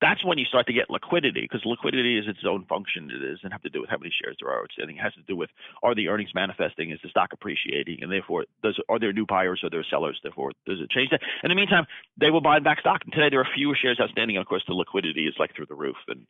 [SPEAKER 2] that's when you start to get liquidity because liquidity is its own function. It doesn't have to do with how many shares there are outstanding. It has to do with are the earnings manifesting? Is the stock appreciating? And therefore, does are there new buyers or there sellers? Therefore, does it change that? In the meantime, they will buy back stock. And today there are fewer shares outstanding, and of course the liquidity is like through the roof. And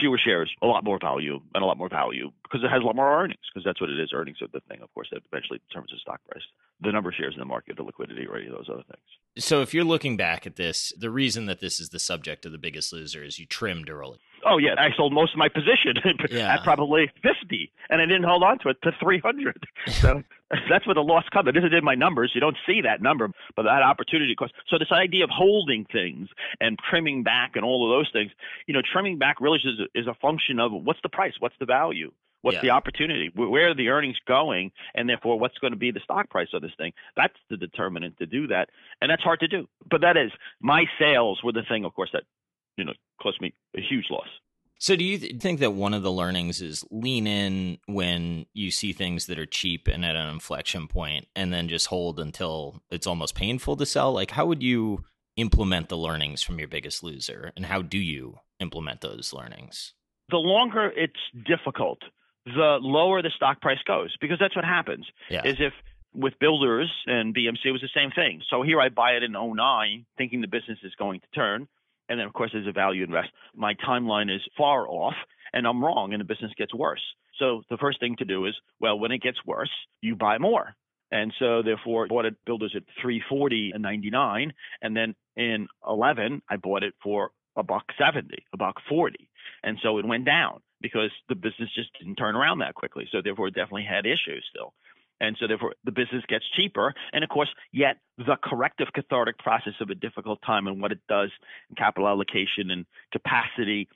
[SPEAKER 2] fewer shares, a lot more value, and a lot more value because it has a lot more earnings because that's what it is. Earnings are the thing, of course, that eventually determines the stock price, the number of shares in the market, the liquidity, or any of those other things.
[SPEAKER 1] So if you're looking back at this, the reason that this is the subject of the biggest loser is you trimmed early.
[SPEAKER 2] Oh yeah, I sold most of my position yeah. at probably fifty, and I didn't hold on to it to three hundred. So that's where the loss comes. This is in my numbers. You don't see that number, but that opportunity cost. So this idea of holding things and trimming back and all of those things, you know, trimming back really is a, is a function of what's the price, what's the value. What's yeah. the opportunity? Where are the earnings going? And therefore, what's going to be the stock price of this thing? That's the determinant to do that. And that's hard to do. But that is, my sales were the thing, of course, that you know, cost me a huge loss.
[SPEAKER 1] So, do you th- think that one of the learnings is lean in when you see things that are cheap and at an inflection point, and then just hold until it's almost painful to sell? Like, how would you implement the learnings from your biggest loser, and how do you implement those learnings?
[SPEAKER 2] The longer it's difficult, the lower the stock price goes, because that's what happens. Yeah. Is if with builders and BMC, it was the same thing. So here I buy it in 09, thinking the business is going to turn. And then, of course, there's a value invest. My timeline is far off, and I'm wrong, and the business gets worse. So the first thing to do is, well, when it gets worse, you buy more. And so therefore, bought it builders at 340 and 99, and then in 11, I bought it for a buck 70, a buck 40, and so it went down because the business just didn't turn around that quickly. So therefore, it definitely had issues still. And so therefore the business gets cheaper. And of course, yet the corrective cathartic process of a difficult time and what it does in capital allocation and capacity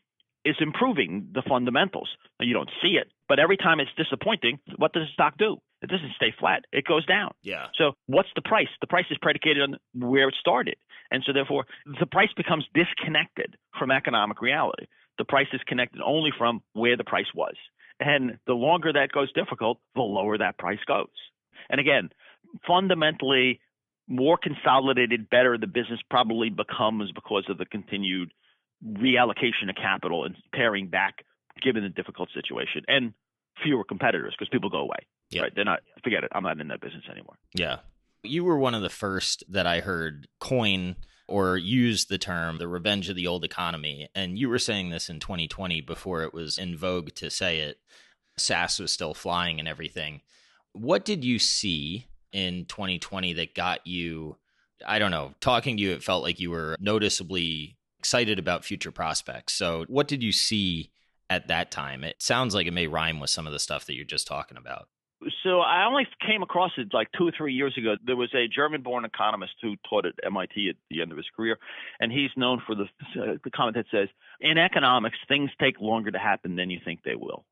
[SPEAKER 2] is improving the fundamentals. Now, you don't see it, but every time it's disappointing, what does the stock do? It doesn't stay flat. It goes down.
[SPEAKER 1] Yeah.
[SPEAKER 2] So what's the price? The price is predicated on where it started. And so therefore the price becomes disconnected from economic reality. The price is connected only from where the price was. And the longer that goes difficult, the lower that price goes. And again, fundamentally, more consolidated, better the business probably becomes because of the continued reallocation of capital and paring back given the difficult situation and fewer competitors because people go away. Yep. Right? They're not, forget it, I'm not in that business anymore.
[SPEAKER 1] Yeah. You were one of the first that I heard coin or use the term the revenge of the old economy. And you were saying this in 2020 before it was in vogue to say it. SaaS was still flying and everything. What did you see in 2020 that got you? I don't know, talking to you, it felt like you were noticeably excited about future prospects. So, what did you see at that time? It sounds like it may rhyme with some of the stuff that you're just talking about.
[SPEAKER 2] So I only came across it like two or three years ago. There was a German-born economist who taught at MIT at the end of his career, and he's known for the uh, the comment that says, "In economics, things take longer to happen than you think they will,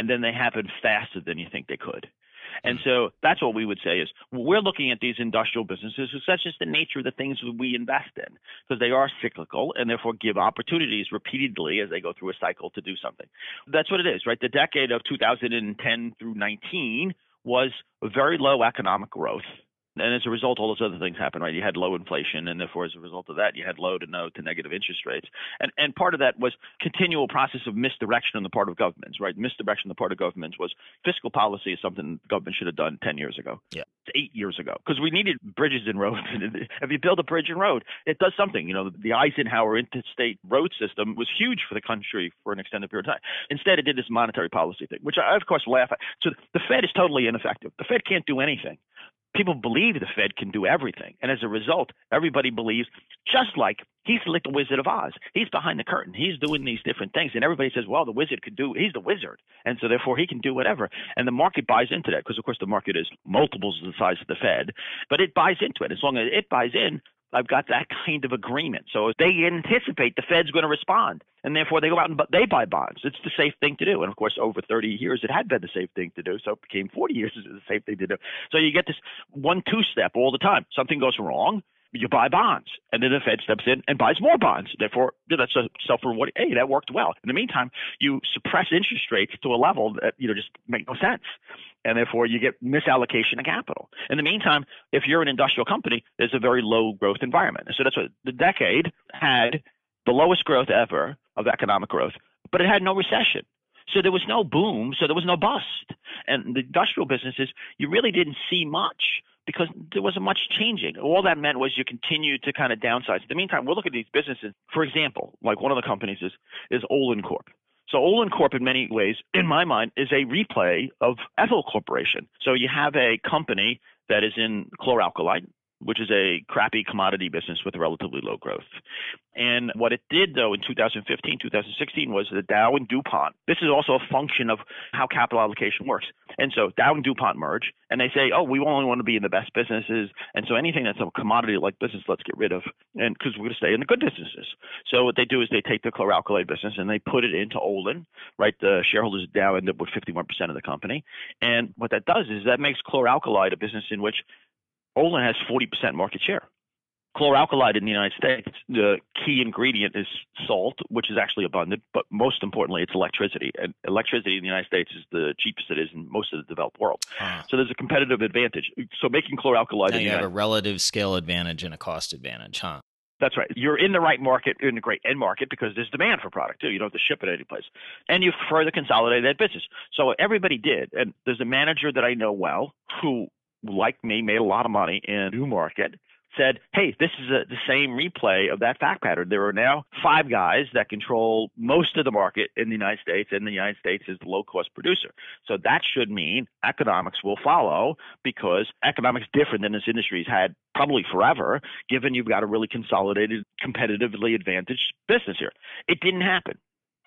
[SPEAKER 2] and then they happen faster than you think they could." And mm-hmm. so that's what we would say is we're looking at these industrial businesses because that's just the nature of the things we invest in because they are cyclical and therefore give opportunities repeatedly as they go through a cycle to do something. That's what it is, right? The decade of 2010 through 19 was very low economic growth And as a result, all those other things happened, right? You had low inflation, and therefore, as a result of that, you had low to no to negative interest rates. And and part of that was continual process of misdirection on the part of governments, right? Misdirection on the part of governments was fiscal policy is something government should have done 10 years ago.
[SPEAKER 1] Yeah.
[SPEAKER 2] Eight years ago, because we needed bridges and roads. if you build a bridge and road, it does something. You know, the Eisenhower interstate road system was huge for the country for an extended period of time. Instead, it did this monetary policy thing, which I, of course, laugh at. So the Fed is totally ineffective. The Fed can't do anything people believe the Fed can do everything. And as a result, everybody believes, just like he's like the Wizard of Oz. He's behind the curtain. He's doing these different things. And everybody says, well, the wizard could do, he's the wizard. And so therefore he can do whatever. And the market buys into that because, of course, the market is multiples of the size of the Fed, but it buys into it. As long as it buys in, I've got that kind of agreement. So they anticipate the Fed's going to respond, and therefore they go out and they buy bonds. It's the safe thing to do. And of course, over 30 years, it had been the safe thing to do. So it became 40 years is the safe thing to do. So you get this one-two step all the time. Something goes wrong, you buy bonds, and then the Fed steps in and buys more bonds. Therefore, that's a self-rewarding. Hey, that worked well. In the meantime, you suppress interest rates to a level that you know just make no sense and therefore you get misallocation of capital. In the meantime, if you're an industrial company, there's a very low growth environment. So that's what the decade had the lowest growth ever of economic growth, but it had no recession. So there was no boom, so there was no bust. And the industrial businesses, you really didn't see much because there wasn't much changing. All that meant was you continued to kind of downsize. In the meantime, we'll look at these businesses. For example, like one of the companies is is Olin Corp. So Olin Corp, in many ways, in my mind, is a replay of Ethyl Corporation. So you have a company that is in chloralkali, which is a crappy commodity business with relatively low growth. And what it did, though, in 2015, 2016, was the Dow and DuPont. This is also a function of how capital allocation works. And so Dow and DuPont merge, and they say, oh, we only want to be in the best businesses. And so anything that's a commodity like business, let's get rid of, and because we're going to stay in the good businesses. So what they do is they take the chloralkali business and they put it into Olin, right? The shareholders Dow end up with 51% of the company. And what that does is that makes chloralkali a business in which Olin has 40% market share. Chloralkali in the United States, the key ingredient is salt, which is actually abundant, but most importantly, it's electricity. And electricity in the United States is the cheapest it is in most of the developed world. Huh. So there's a competitive advantage. So making chloralkali,
[SPEAKER 1] now you have a relative scale advantage and a cost advantage, huh?
[SPEAKER 2] That's right. You're in the right market, in a great end market, because there's demand for product too. You don't have to ship it any place, and you further consolidate that business. So everybody did, and there's a manager that I know well who like me, made a lot of money in Newmarket, said, hey, this is a, the same replay of that fact pattern. There are now five guys that control most of the market in the United States, and the United States is the low cost producer. So that should mean economics will follow because economics different than this industry's had probably forever, given you've got a really consolidated, competitively advantaged business here. It didn't happen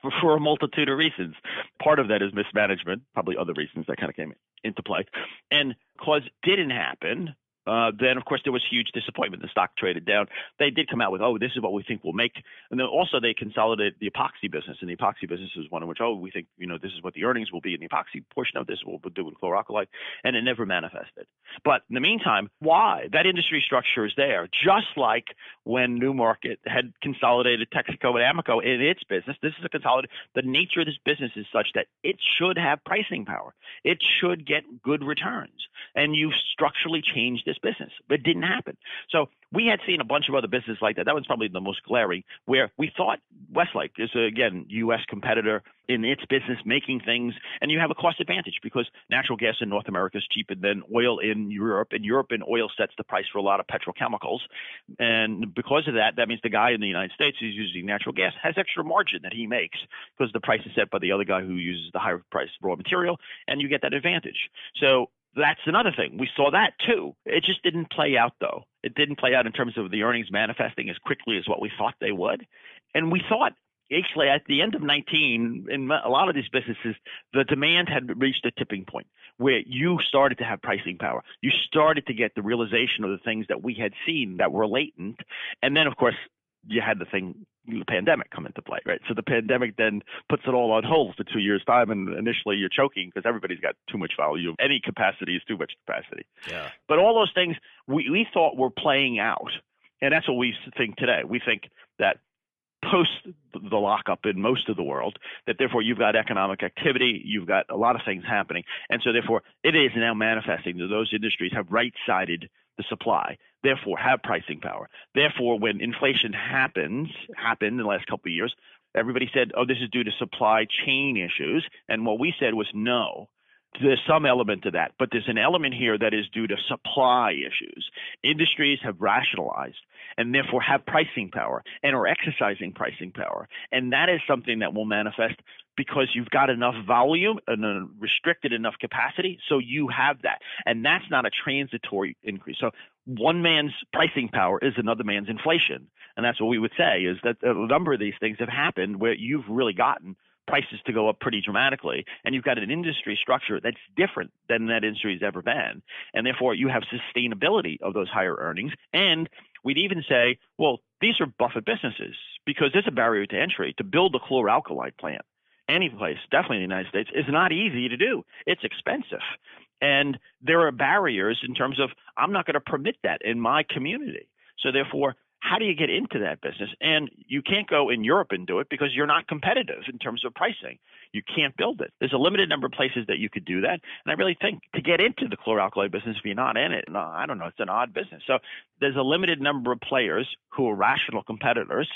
[SPEAKER 2] for a multitude of reasons. Part of that is mismanagement, probably other reasons that kind of came into play. And because didn't happen, uh, then of course there was huge disappointment. The stock traded down. They did come out with, oh, this is what we think we'll make, and then also they consolidated the epoxy business, and the epoxy business was one in which, oh, we think you know this is what the earnings will be in the epoxy portion of this, we'll do in chloralkali, and it never manifested. But in the meantime, why that industry structure is there, just like when Newmarket had consolidated Texaco and Amoco in its business. This is a consolidated. The nature of this business is such that it should have pricing power. It should get good returns, and you've structurally changed this business. But it didn't happen. So we had seen a bunch of other businesses like that. That was probably the most glaring, where we thought Westlake is, a, again, U.S. competitor in its business making things, and you have a cost advantage because natural gas in North America is cheaper than oil in Europe, and Europe and oil sets the price for a lot of petrochemicals. And because of that, that means the guy in the United States who's using natural gas has extra margin that he makes because the price is set by the other guy who uses the higher price raw material, and you get that advantage. So that's another thing. We saw that too. It just didn't play out though. It didn't play out in terms of the earnings manifesting as quickly as what we thought they would. And we thought actually at the end of 19 in a lot of these businesses the demand had reached a tipping point where you started to have pricing power you started to get the realization of the things that we had seen that were latent and then of course you had the thing, the pandemic come into play, right? So the pandemic then puts it all on hold for two years' time, and initially you're choking because everybody's got too much value. Any capacity is too much capacity.
[SPEAKER 1] Yeah.
[SPEAKER 2] But all those things we, we thought were playing out, and that's what we think today. We think that post the lockup in most of the world, that therefore you've got economic activity, you've got a lot of things happening, and so therefore it is now manifesting that those industries have right-sided the supply, therefore have pricing power. Therefore, when inflation happens, happened in the last couple of years, everybody said, oh, this is due to supply chain issues. And what we said was no. There's some element to that, but there's an element here that is due to supply issues. Industries have rationalized and therefore have pricing power and are exercising pricing power. And that is something that will manifest because you've got enough volume and a restricted enough capacity, so you have that. And that's not a transitory increase. So one man's pricing power is another man's inflation. And that's what we would say is that a number of these things have happened where you've really gotten prices to go up pretty dramatically. And you've got an industry structure that's different than that industry has ever been. And therefore, you have sustainability of those higher earnings. And we'd even say, well, these are Buffett businesses because there's a barrier to entry to build a chloralkali plant. Any place, definitely in the United States, is not easy to do. It's expensive. And there are barriers in terms of, I'm not going to permit that in my community. So therefore, how do you get into that business? And you can't go in Europe and do it because you're not competitive in terms of pricing. You can't build it. There's a limited number of places that you could do that. And I really think to get into the chloralkali business, if you're not in it, I don't know, it's an odd business. So there's a limited number of players who are rational competitors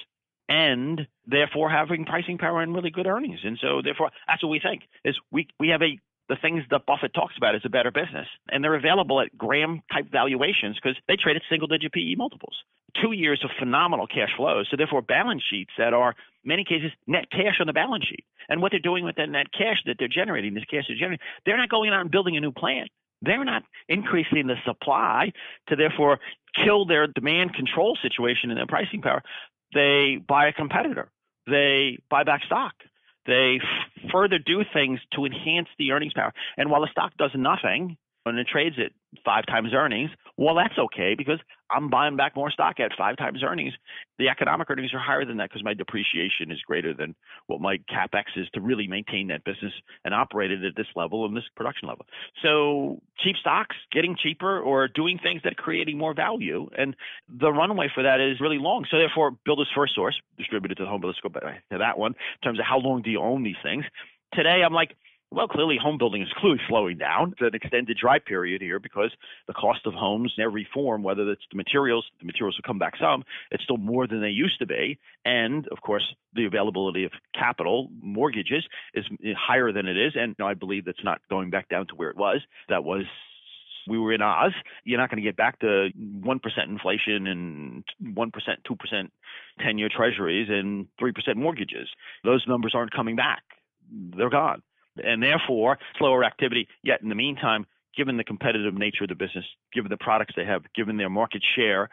[SPEAKER 2] and therefore having pricing power and really good earnings. And so therefore that's what we think is we we have a the things that Buffett talks about is a better business. And they're available at Graham type valuations because they trade at single digit PE multiples. Two years of phenomenal cash flows. So therefore balance sheets that are many cases net cash on the balance sheet. And what they're doing with that net cash that they're generating, this cash they're generating, they're not going out and building a new plant. They're not increasing the supply to therefore kill their demand control situation and their pricing power. They buy a competitor. They buy back stock. They f- further do things to enhance the earnings power. And while the stock does nothing and it trades at five times earnings, well, that's okay because I'm buying back more stock at five times earnings. The economic earnings are higher than that because my depreciation is greater than what my capex is to really maintain that business and operate it at this level and this production level. So cheap stocks getting cheaper or doing things that are creating more value, and the runway for that is really long. So therefore, Builders FirstSource distributed to the home builders. Go back uh, to that one in terms of how long do you own these things. Today, I'm like well, clearly home building is clearly slowing down. It's an extended dry period here because the cost of homes in every form, whether it's the materials, the materials will come back some, it's still more than they used to be. And of course, the availability of capital, mortgages, is higher than it is. And I believe that's not going back down to where it was. That was we were in Oz. You're not going to get back to 1% inflation and 1%, 2% 10 year treasuries and 3% mortgages. Those numbers aren't coming back. They're gone and therefore slower activity. Yet in the meantime, given the competitive nature of the business, given the products they have, given their market share,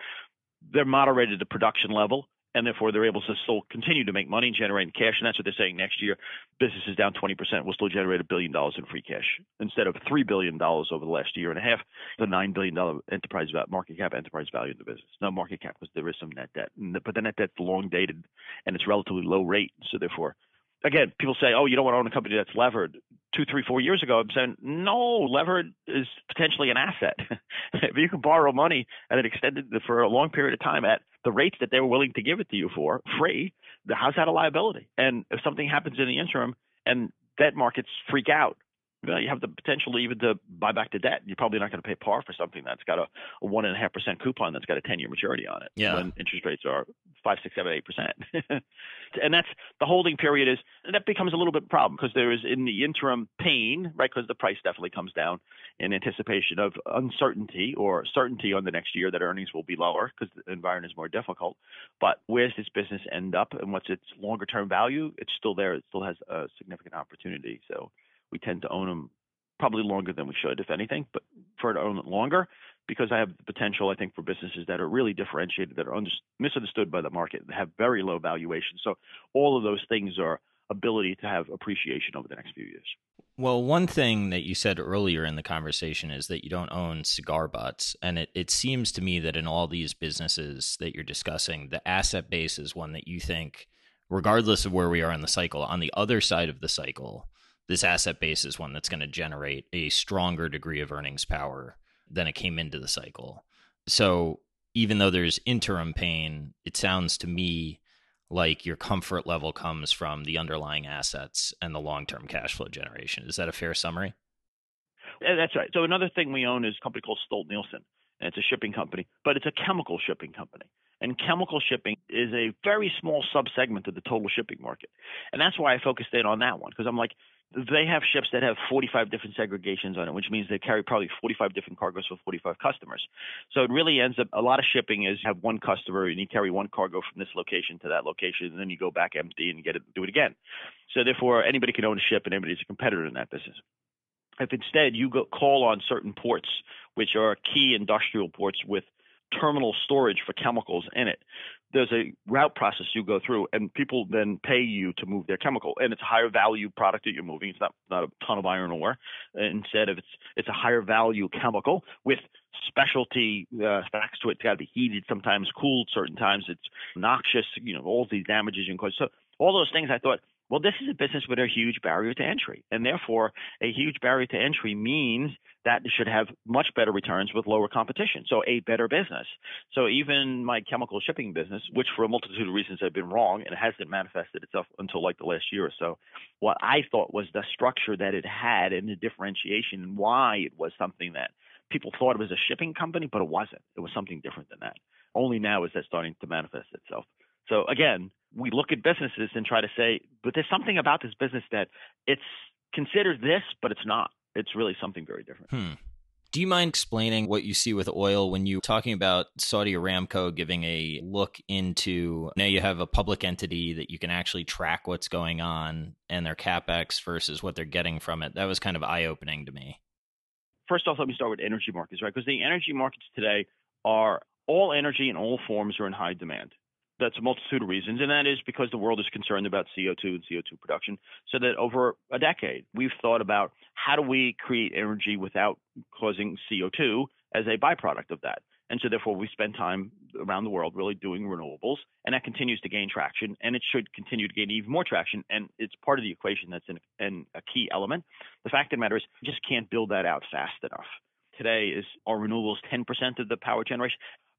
[SPEAKER 2] they're moderated the production level, and therefore they're able to still continue to make money, generate cash. And that's what they're saying next year. Business is down 20%. We'll still generate a billion dollars in free cash instead of $3 billion over the last year and a half, the $9 billion enterprise market cap enterprise value of the business. No market cap because there is some net debt. But the net debt's long dated and it's relatively low rate. So therefore, again, people say, oh, you don't want to own a company that's levered. Two, three, four years ago, I'm saying, no, levered is potentially an asset. if you can borrow money and it extended for a long period of time at the rates that they were willing to give it to you for free, how's that a liability? And if something happens in the interim and debt markets freak out, you have the potential even to buy back the debt. You're probably not going to pay par for something that's got a, a one and a half percent coupon that's got a ten year maturity on it.
[SPEAKER 1] Yeah.
[SPEAKER 2] When interest rates are five, six, seven, eight percent, and that's the holding period is that becomes a little bit of a problem because there is in the interim pain, right? Because the price definitely comes down in anticipation of uncertainty or certainty on the next year that earnings will be lower because the environment is more difficult. But where's this business end up and what's its longer term value? It's still there. It still has a significant opportunity. So we tend to own them probably longer than we should, if anything, but for to own it longer because I have the potential, I think, for businesses that are really differentiated, that are under, misunderstood by the market, that have very low valuation. So all of those things are ability to have appreciation over the next few years.
[SPEAKER 1] Well, one thing that you said earlier in the conversation is that you don't own cigar butts. And it, it seems to me that in all these businesses that you're discussing, the asset base is one that you think, regardless of where we are in the cycle, on the other side of the cycle, this asset base is one that's going to generate a stronger degree of earnings power than it came into the cycle. So even though there's interim pain, it sounds to me like your comfort level comes from the underlying assets and the long term cash flow generation. Is that a fair summary?
[SPEAKER 2] Uh, that's right. So another thing we own is a company called Stolt Nielsen. and it's a shipping company, but it's a chemical shipping company. And chemical shipping is a very small subsegment of the total shipping market. And that's why I focused in on that one, because I'm like, they have ships that have 45 different segregations on it, which means they carry probably 45 different cargoes for 45 customers. So it really ends up a lot of shipping is have one customer and you carry one cargo from this location to that location, and then you go back empty and get it do it again. So therefore, anybody can own a ship and anybody's a competitor in that business. If instead you go call on certain ports, which are key industrial ports with terminal storage for chemicals in it, there's a route process you go through, and people then pay you to move their chemical, and it's a higher value product that you're moving. It's not not a ton of iron ore. Instead of it's it's a higher value chemical with specialty uh, facts to it. It's got to be heated, sometimes cooled, certain times it's noxious. You know all these damages and cause. So all those things I thought well, this is a business with a huge barrier to entry, and therefore a huge barrier to entry means that it should have much better returns with lower competition. So a better business. So even my chemical shipping business, which for a multitude of reasons have been wrong and hasn't manifested itself until like the last year or so, what I thought was the structure that it had and the differentiation and why it was something that people thought it was a shipping company, but it wasn't. It was something different than that. Only now is that starting to manifest itself. So again, we look at businesses and try to say, but there's something about this business that it's considered this, but it's not. It's really something very different.
[SPEAKER 1] Hmm. Do you mind explaining what you see with oil when you're talking about Saudi Aramco giving a look into now you have a public entity that you can actually track what's going on and their capex versus what they're getting from it? That was kind of eye opening to me.
[SPEAKER 2] First off, let me start with energy markets, right? Because the energy markets today are all energy in all forms are in high demand that's a multitude of reasons, and that is because the world is concerned about CO2 and CO2 production. So that over a decade, we've thought about how do we create energy without causing CO2 as a byproduct of that. And so therefore, we spend time around the world really doing renewables, and that continues to gain traction, and it should continue to gain even more traction. And it's part of the equation that's a key element. The fact of the matter is, you just can't build that out fast enough today is our renewables 10% of the power generation.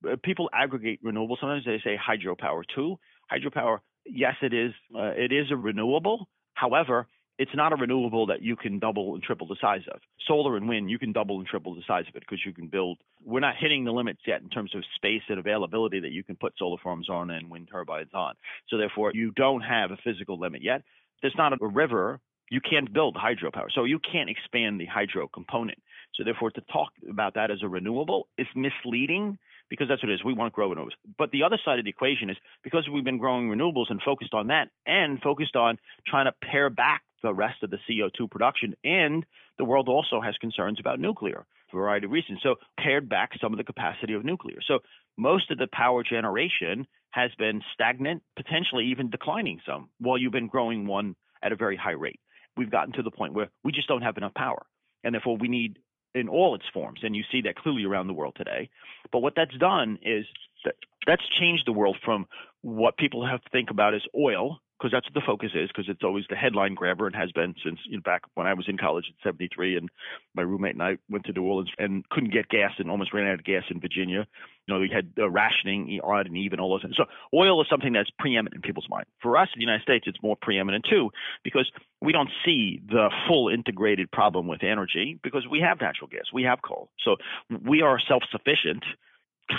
[SPEAKER 2] Uh, people aggregate renewables. Sometimes they say hydropower too. Hydropower, yes, it is. Uh, it is a renewable. However, it's not a renewable that you can double and triple the size of. Solar and wind, you can double and triple the size of it because you can build. We're not hitting the limits yet in terms of space and availability that you can put solar farms on and wind turbines on. So therefore, you don't have a physical limit yet. There's not a river. You can't build hydropower. So you can't expand the hydro component. So therefore, to talk about that as a renewable is misleading because that's what it is. We want to grow renewables. But the other side of the equation is because we've been growing renewables and focused on that and focused on trying to pare back the rest of the CO2 production. And the world also has concerns about nuclear for a variety of reasons. So pared back some of the capacity of nuclear. So most of the power generation has been stagnant, potentially even declining some, while you've been growing one at a very high rate. We've gotten to the point where we just don't have enough power. And therefore, we need in all its forms, and you see that clearly around the world today. But what that's done is that that's changed the world from what people have to think about as oil because that's what the focus is, because it's always the headline grabber and has been since you know, back when I was in college in '73, and my roommate and I went to New Orleans and couldn't get gas and almost ran out of gas in Virginia. You know, we had uh, rationing, odd and even, all those things. So oil is something that's preeminent in people's mind. For us in the United States, it's more preeminent too, because we don't see the full integrated problem with energy because we have natural gas, we have coal, so we are self-sufficient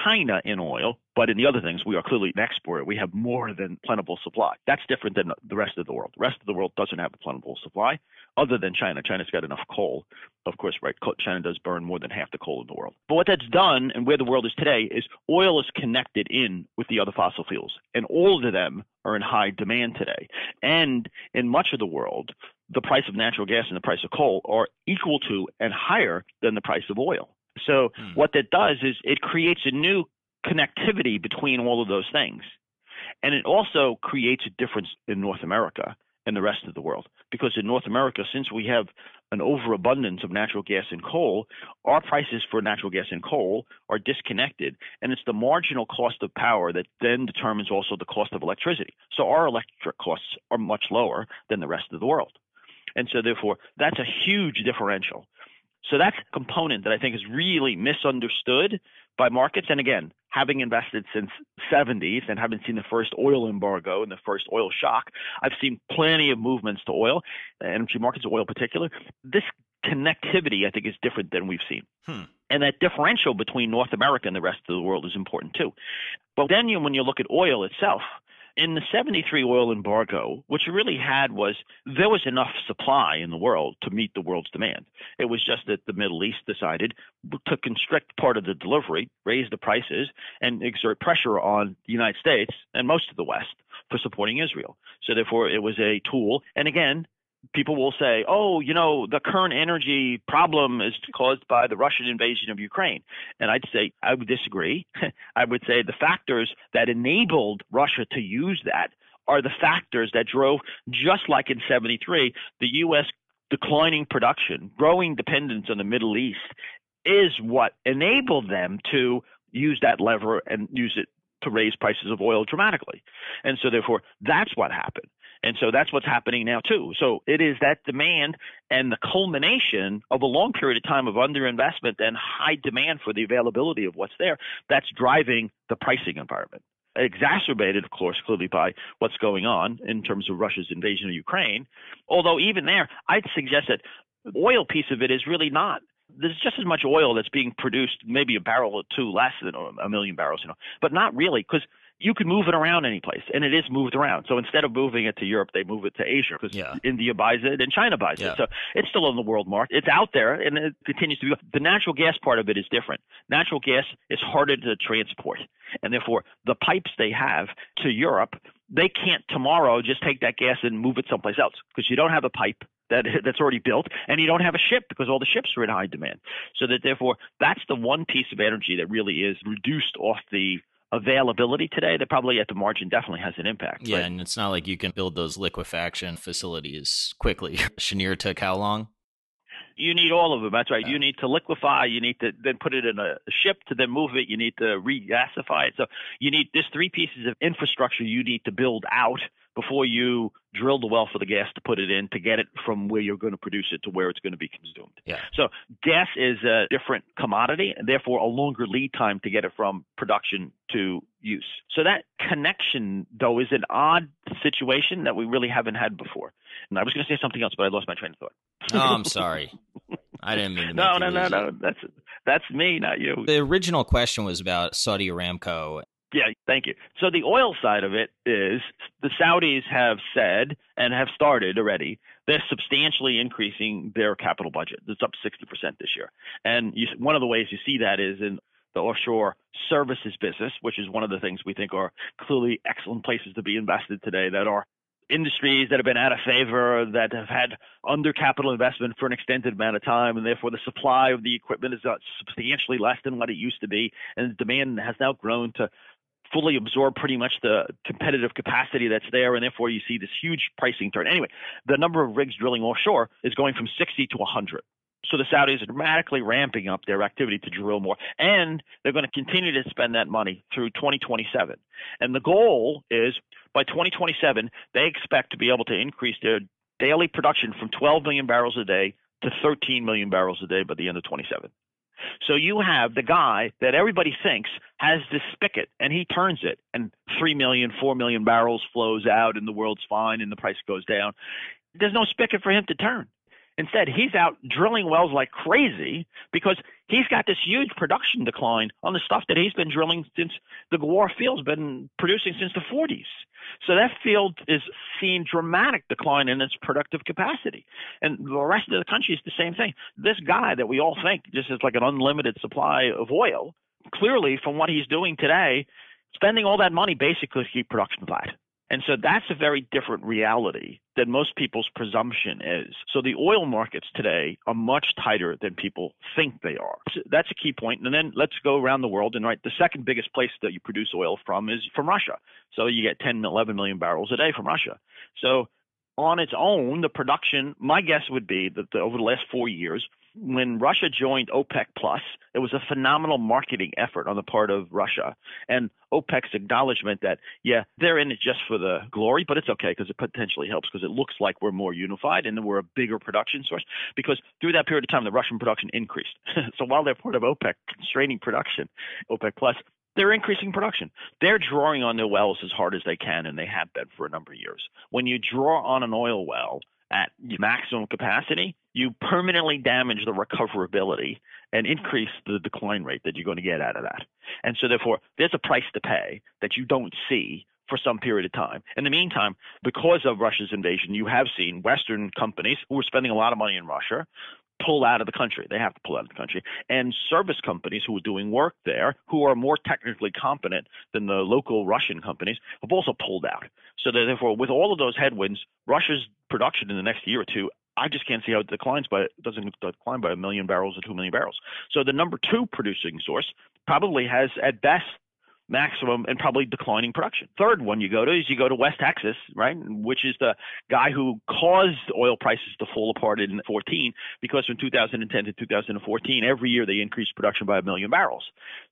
[SPEAKER 2] kind of in oil, but in the other things, we are clearly an exporter. We have more than plentiful supply. That's different than the rest of the world. The rest of the world doesn't have a plentiful supply, other than China. China's got enough coal. Of course, right? China does burn more than half the coal in the world. But what that's done, and where the world is today, is oil is connected in with the other fossil fuels, and all of them are in high demand today. And in much of the world, the price of natural gas and the price of coal are equal to and higher than the price of oil. So hmm. what that does is it creates a new connectivity between all of those things. And it also creates a difference in North America and the rest of the world. Because in North America, since we have an overabundance of natural gas and coal, our prices for natural gas and coal are disconnected. And it's the marginal cost of power that then determines also the cost of electricity. So our electric costs are much lower than the rest of the world. And so therefore, that's a huge differential. So that's a component that I think is really misunderstood by markets. And again, having invested since 70s and having seen the first oil embargo and the first oil shock, I've seen plenty of movements to oil, energy markets, oil in particular. This connectivity, I think, is different than we've seen.
[SPEAKER 1] Hmm.
[SPEAKER 2] And that differential between North America and the rest of the world is important too. But then you, when you look at oil itself, in the 73 oil embargo, what you really had was there was enough supply in the world to meet the world's demand. It was just that the Middle East decided to constrict part of the delivery, raise the prices, and exert pressure on the United States and most of the West for supporting Israel. So therefore, it was a tool. And again, people will say, oh, you know, the current energy problem is caused by the Russian invasion of Ukraine. And I'd say I would disagree. I would say the factors that enabled Russia to use that are the factors that drove, just like in 73, the U.S. declining production, growing dependence on the Middle East is what enabled them to use that lever and use it to raise prices of oil dramatically. And so, therefore, that's what happened. And so that's what's happening now too. So it is that demand and the culmination of a long period of time of underinvestment and high demand for the availability of what's there that's driving the pricing environment. Exacerbated, of course, clearly by what's going on in terms of Russia's invasion of Ukraine. Although even there, I'd suggest that oil piece of it is really not there's just as much oil that's being produced, maybe a barrel or two less than a million barrels, you know, but not really because you can move it around any place, and it is moved around. So instead of moving it to Europe, they move it to Asia because
[SPEAKER 1] yeah.
[SPEAKER 2] India buys it and China buys
[SPEAKER 1] yeah.
[SPEAKER 2] it. So it's still on the world market. It's out there, and it continues to be. The natural gas part of it is different. Natural gas is harder to transport, and therefore the pipes they have to Europe, they can't tomorrow just take that gas and move it someplace else because you don't have a pipe that that's already built, and you don't have a ship because all the ships are in high demand. So that therefore, that's the one piece of energy that really is reduced off the availability today that probably at the margin definitely has an impact.
[SPEAKER 1] Yeah, and it's not like you can build those liquefaction facilities quickly. Cheniere took how long?
[SPEAKER 2] You need all of them. That's right. You need to liquefy. You need to then put it in a ship to then move it. You need to regasify it. So you need there's three pieces of infrastructure you need to build out before you drill the well for the gas to put it in to get it from where you're going to produce it to where it's going to be consumed.
[SPEAKER 1] Yeah.
[SPEAKER 2] So gas is a different commodity and therefore a longer lead time to get it from production to use. So that connection though is an odd situation that we really haven't had before. And I was going to say something else, but I lost my train of thought.
[SPEAKER 1] oh, I'm sorry. I didn't mean to.
[SPEAKER 2] no, no, no, no. That's that's me, not you.
[SPEAKER 1] The original question was about Saudi Aramco.
[SPEAKER 2] Yeah, thank you. So the oil side of it is the Saudis have said and have started already. They're substantially increasing their capital budget. It's up 60% this year. And you, one of the ways you see that is in the offshore services business, which is one of the things we think are clearly excellent places to be invested today that are industries that have been out of favor, that have had under capital investment for an extended amount of time, and therefore the supply of the equipment is substantially less than what it used to be, and the demand has now grown to fully absorb pretty much the competitive capacity that's there, and therefore you see this huge pricing turn. Anyway, the number of rigs drilling offshore is going from 60 to 100. So the Saudis are dramatically ramping up their activity to drill more, and they're going to continue to spend that money through 2027. And the goal is by 2027, they expect to be able to increase their daily production from 12 million barrels a day to 13 million barrels a day by the end of 27. So you have the guy that everybody thinks has this spigot and he turns it and 3 million, 4 million barrels flows out and the world's fine and the price goes down. There's no spigot for him to turn. Instead, he's out drilling wells like crazy because he's got this huge production decline on the stuff that he's been drilling since the Ghawar field's been producing since the 40s. So that field is seeing dramatic decline in its productive capacity. And the rest of the country is the same thing. This guy that we all think just is like an unlimited supply of oil, clearly from what he's doing today, spending all that money basically to keep production flat. And so that's a very different reality than most people's presumption is. So the oil markets today are much tighter than people think they are. So that's a key point. And then let's go around the world and right, the second biggest place that you produce oil from is from Russia. So you get 10, 11 million barrels a day from Russia. So on its own, the production, my guess would be that the, over the last four years, when Russia joined OPEC Plus, it was a phenomenal marketing effort on the part of Russia and OPEC's acknowledgement that yeah, they're in it just for the glory, but it's okay because it potentially helps because it looks like we're more unified and we're a bigger production source. Because through that period of time, the Russian production increased. so while they're part of OPEC constraining production, OPEC Plus, they're increasing production. They're drawing on their wells as hard as they can, and they have been for a number of years. When you draw on an oil well at maximum capacity, you permanently damage the recoverability and increase the decline rate that you're going to get out of that. And so, therefore, there's a price to pay that you don't see for some period of time. In the meantime, because of Russia's invasion, you have seen Western companies who are spending a lot of money in Russia pull out of the country. They have to pull out of the country. And service companies who are doing work there, who are more technically competent than the local Russian companies, have also pulled out. So therefore, with all of those headwinds, Russia's production in the next year or two I just can't see how it declines by doesn't decline by a million barrels or two million barrels. So the number two producing source probably has at best maximum and probably declining production. Third one you go to is you go to West Texas, right, which is the guy who caused oil prices to fall apart in 14 because from 2010 to 2014, every year they increased production by a million barrels.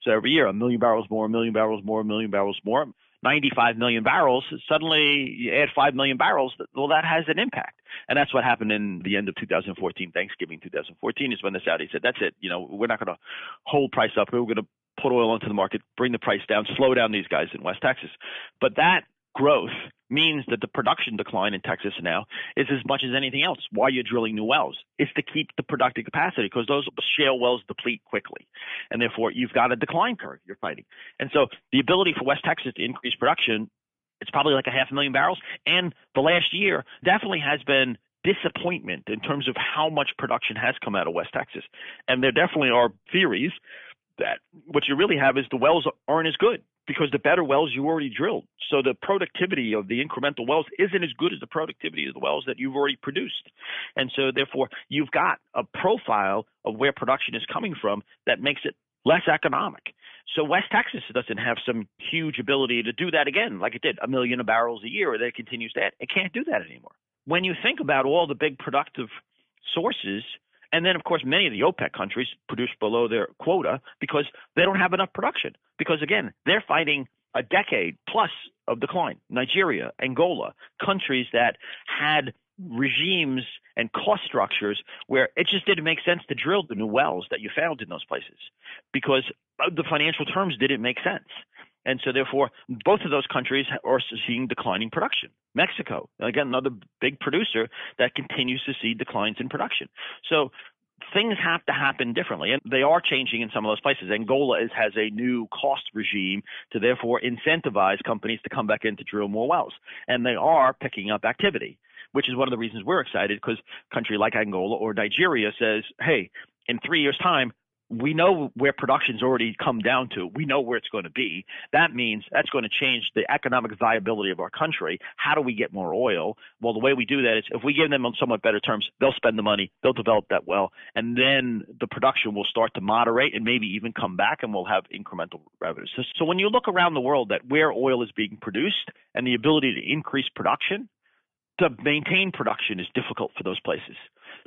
[SPEAKER 2] So every year a million barrels more, a million barrels more, a million barrels more. 95 million barrels, suddenly you add 5 million barrels, well, that has an impact. And that's what happened in the end of 2014, Thanksgiving 2014 is when the Saudis said, that's it. You know, we're not going to hold price up. We're going to put oil onto the market, bring the price down, slow down these guys in West Texas. But that growth means that the production decline in Texas now is as much as anything else. Why you're drilling new wells is to keep the productive capacity because those shale wells deplete quickly, and therefore you've got a decline curve you're fighting. And so the ability for West Texas to increase production, it's probably like a half a million barrels. And the last year definitely has been disappointment in terms of how much production has come out of West Texas. And there definitely are theories that what you really have is the wells aren't as good because the better wells you already drilled. So the productivity of the incremental wells isn't as good as the productivity of the wells that you've already produced. And so therefore you've got a profile of where production is coming from that makes it less economic. So West Texas doesn't have some huge ability to do that again, like it did a million of barrels a year that it continues to add. It can't do that anymore. When you think about all the big productive sources and then, of course, many of the OPEC countries produce below their quota because they don't have enough production. Because again, they're fighting a decade plus of decline. Nigeria, Angola, countries that had regimes and cost structures where it just didn't make sense to drill the new wells that you found in those places because uh, the financial terms didn't make sense. And so, therefore, both of those countries are seeing declining production. Mexico, again, another big producer that continues to see declines in production. So, things have to happen differently, and they are changing in some of those places. Angola is, has a new cost regime to therefore incentivize companies to come back in to drill more wells, and they are picking up activity, which is one of the reasons we're excited because a country like Angola or Nigeria says, hey, in three years' time, we know where production's already come down to. We know where it's going to be. That means that's going to change the economic viability of our country. How do we get more oil? Well, the way we do that is if we give them on somewhat better terms, they'll spend the money, they'll develop that well, and then the production will start to moderate and maybe even come back and we'll have incremental revenues. So, so when you look around the world at where oil is being produced and the ability to increase production, to maintain production is difficult for those places.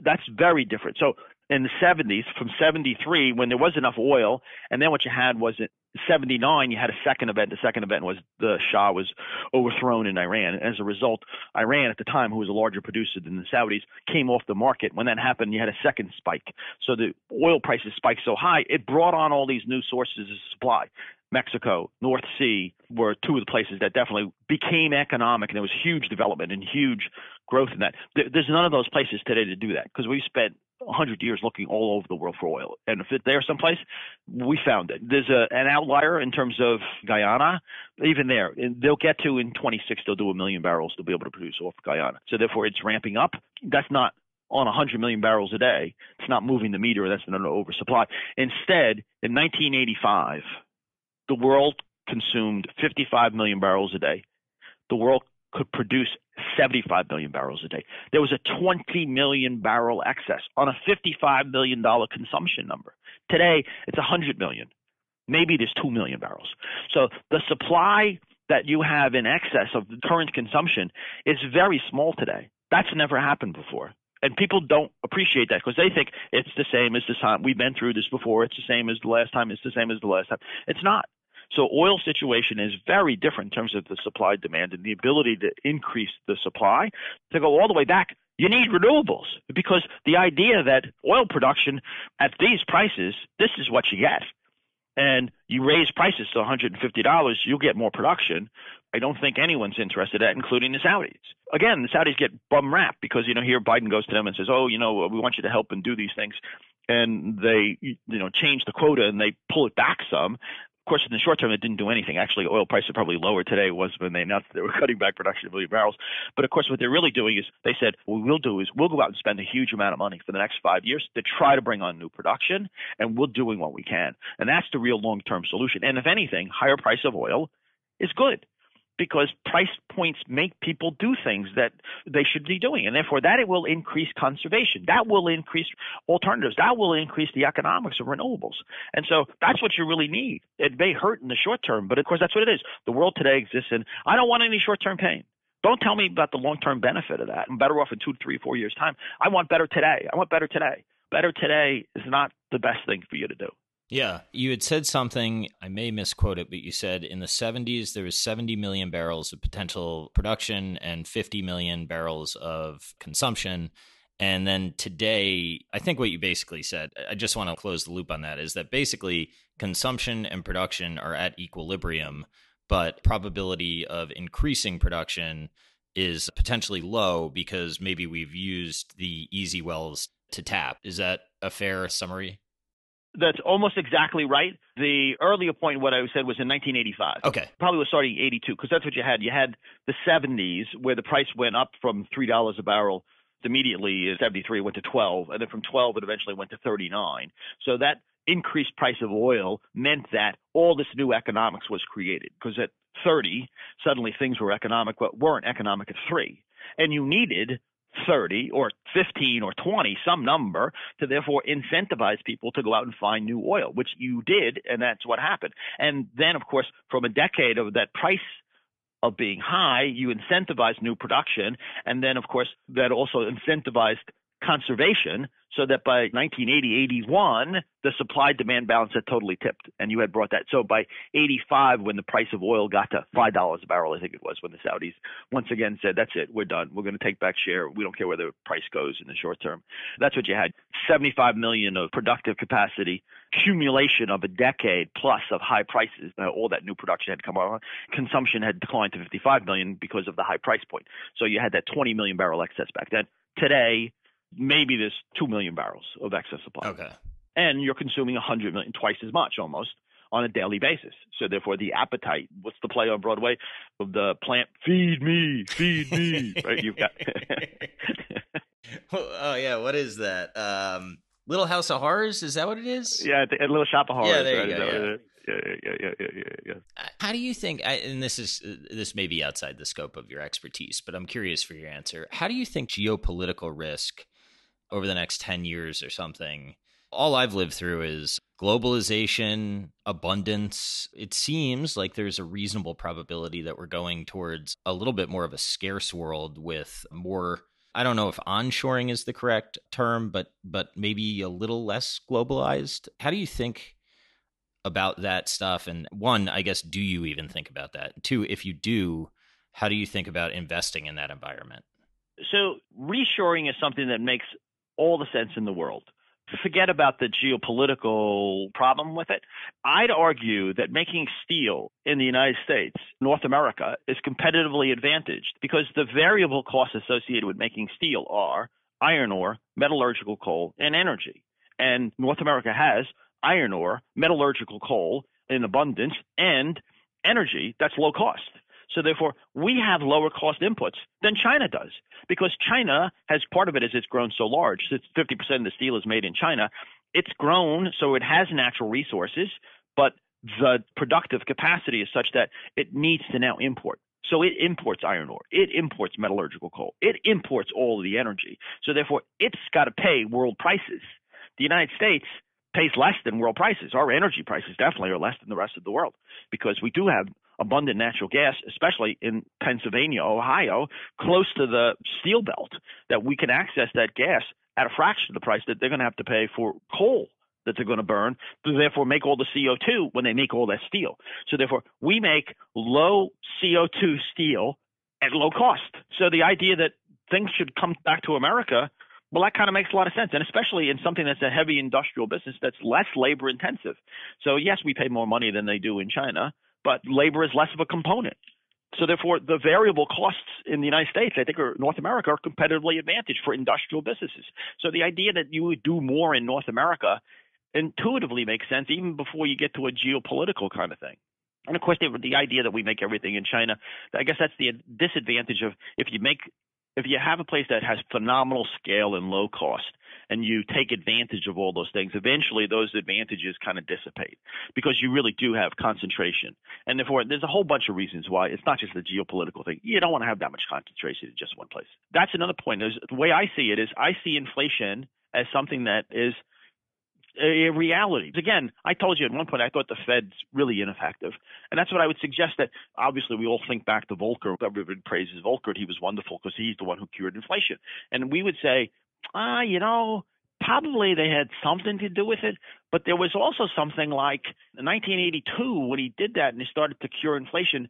[SPEAKER 2] That's very different. So in the 70s, from 73, when there was enough oil, and then what you had was in 79, you had a second event. The second event was the Shah was overthrown in Iran. And as a result, Iran at the time, who was a larger producer than the Saudis, came off the market. When that happened, you had a second spike. So the oil prices spiked so high, it brought on all these new sources of supply. Mexico, North Sea were two of the places that definitely became economic, and there was huge development and huge growth in that. There's none of those places today to do that because we spent 100 years looking all over the world for oil. And if it's there someplace, we found it. There's a, an outlier in terms of Guyana. Even there, they'll get to in 26, they'll do a million barrels to be able to produce off Guyana. So therefore, it's ramping up. That's not on 100 million barrels a day. It's not moving the meter. That's an oversupply. Instead, in 1985, the world consumed 55 million barrels a day. The world could produce 75 million barrels a day. There was a 20 million barrel excess on a 55 million dollar consumption number. Today, it's 100 million. Maybe there's 2 million barrels. So the supply that you have in excess of the current consumption is very small today. That's never happened before. And people don't appreciate that because they think it's the same as the time we've been through this before. It's the same as the last time. It's the same as the last time. It's not. So oil situation is very different in terms of the supply demand and the ability to increase the supply. To go all the way back, you need renewables because the idea that oil production at these prices, this is what you get. and you raise prices to $150, you'll get more production. I don't think anyone's interested in including the Saudis. Again, the Saudis get bum rap because you know here Biden goes to them and says, "Oh, you know, we want you to help and do these things," and they you know change the quota and they pull it back some. Of course, in the short term, it didn't do anything. Actually, oil prices are probably lower today was when they announced they were cutting back production of million barrels. But of course, what they're really doing is they said, what we'll do is we'll go out and spend a huge amount of money for the next five years to try to bring on new production, and we're doing what we can. And that's the real long-term solution. And if anything, higher price of oil is good because price points make people do things that they should be doing. And therefore, that it will increase conservation. That will increase alternatives. That will increase the economics of renewables. And so that's what you really need. It may hurt in the short term, but of course, that's what it is. The world today exists, and I don't want any short term pain. Don't tell me about the long term benefit of that. I'm better off in two, three, four years' time. I want better today. I want better today. Better today is not the best thing for you to do.
[SPEAKER 1] Yeah, you had said something, I may misquote it, but you said in the 70s there was 70 million barrels of potential production and 50 million barrels of consumption. And then today, I think what you basically said, I just want to close the loop on that, is that basically consumption and production are at equilibrium, but probability of increasing production is potentially low because maybe we've used the easy wells to tap. Is that a fair summary?
[SPEAKER 2] That's almost exactly right. The earlier point, what I said was in 1985.
[SPEAKER 1] Okay.
[SPEAKER 2] Probably was starting 82 because that's what you had. You had the 70s where the price went up from three dollars a barrel immediately. 73 went to 12, and then from 12 it eventually went to 39. So that increased price of oil meant that all this new economics was created because at 30 suddenly things were economic but weren't economic at three, and you needed 30 or 15 or 20, some number, to therefore incentivize people to go out and find new oil, which you did, and that's what happened. And then, of course, from a decade of that price of being high, you incentivized new production, and then, of course, that also incentivized conservation so that by 1980, 81, the supply demand balance had totally tipped, and you had brought that. So by 85, when the price of oil got to $5 a barrel, I think it was, when the Saudis once again said, That's it, we're done. We're going to take back share. We don't care where the price goes in the short term. That's what you had 75 million of productive capacity, accumulation of a decade plus of high prices. All that new production had come on. Consumption had declined to 55 million because of the high price point. So you had that 20 million barrel excess back then. Today, maybe there's 2 million barrels of excess supply.
[SPEAKER 1] Okay.
[SPEAKER 2] And you're consuming 100 million, twice as much almost on a daily basis. So therefore, the appetite. What's the play on Broadway of the plant? Feed me, feed me. right? You've got.
[SPEAKER 1] oh yeah, what is that? Um, Little House of Horrors? Is that what it is?
[SPEAKER 2] Yeah, a Little Shop of Horrors.
[SPEAKER 1] Yeah, there
[SPEAKER 2] right?
[SPEAKER 1] you go. Yeah.
[SPEAKER 2] Yeah, yeah, yeah, yeah, yeah, yeah.
[SPEAKER 1] How do you think? And this is this may be outside the scope of your expertise, but I'm curious for your answer. How do you think geopolitical risk over the next 10 years or something. All I've lived through is globalization, abundance. It seems like there's a reasonable probability that we're going towards a little bit more of a scarce world with more I don't know if onshoring is the correct term, but but maybe a little less globalized. How do you think about that stuff? And one, I guess, do you even think about that? Two, if you do, how do you think about investing in that environment?
[SPEAKER 2] So reshoring is something that makes all the sense in the world. Forget about the geopolitical problem with it. I'd argue that making steel in the United States, North America, is competitively advantaged because the variable costs associated with making steel are iron ore, metallurgical coal, and energy. And North America has iron ore, metallurgical coal in abundance, and energy that's low cost. So therefore, we have lower cost inputs than China does because China has part of it is it's grown so large. Since 50% of the steel is made in China, it's grown so it has natural resources, but the productive capacity is such that it needs to now import. So it imports iron ore, it imports metallurgical coal, it imports all of the energy. So therefore, it's got to pay world prices. The United States pays less than world prices. Our energy prices definitely are less than the rest of the world because we do have abundant natural gas, especially in Pennsylvania, Ohio, close to the steel belt, that we can access that gas at a fraction of the price that they're going to have to pay for coal that they're going to burn, to therefore make all the CO2 when they make all that steel. So therefore, we make low CO2 steel at low cost. So the idea that things should come back to America Well, that kind of makes a lot of sense, and especially in something that's a heavy industrial business that's less labor intensive. So yes, we pay more money than they do in China, but labor is less of a component. So therefore, the variable costs in the United States, I think, or North America, are competitively advantaged for industrial businesses. So the idea that you would do more in North America intuitively makes sense, even before you get to a geopolitical kind of thing. And of course, the, the idea that we make everything in China, I guess that's the disadvantage of if you make if you have a place that has phenomenal scale and low cost and you take advantage of all those things, eventually those advantages kind of dissipate because you really do have concentration. And therefore, there's a whole bunch of reasons why it's not just the geopolitical thing. You don't want to have that much concentration in just one place. That's another point. Is the way I see it is I see inflation as something that is – a reality. Again, I told you at one point I thought the Fed's really ineffective, and that's what I would suggest. That obviously we all think back to Volcker. Everybody praises Volcker. He was wonderful because he's the one who cured inflation. And we would say, ah, you know, probably they had something to do with it, but there was also something like in 1982 when he did that and he started to cure inflation.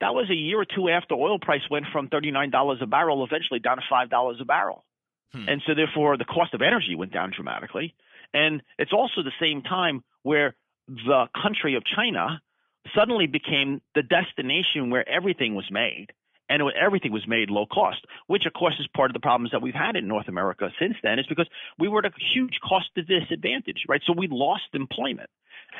[SPEAKER 2] That was a year or two after oil price went from $39 a barrel eventually down to $5 a barrel. Hmm. And so therefore the cost of energy went down dramatically. And it's also the same time where the country of China suddenly became the destination where everything was made and everything was made low cost, which of course is part of the problems that we've had in North America since then is because we were at a huge cost disadvantage, right? So we lost employment.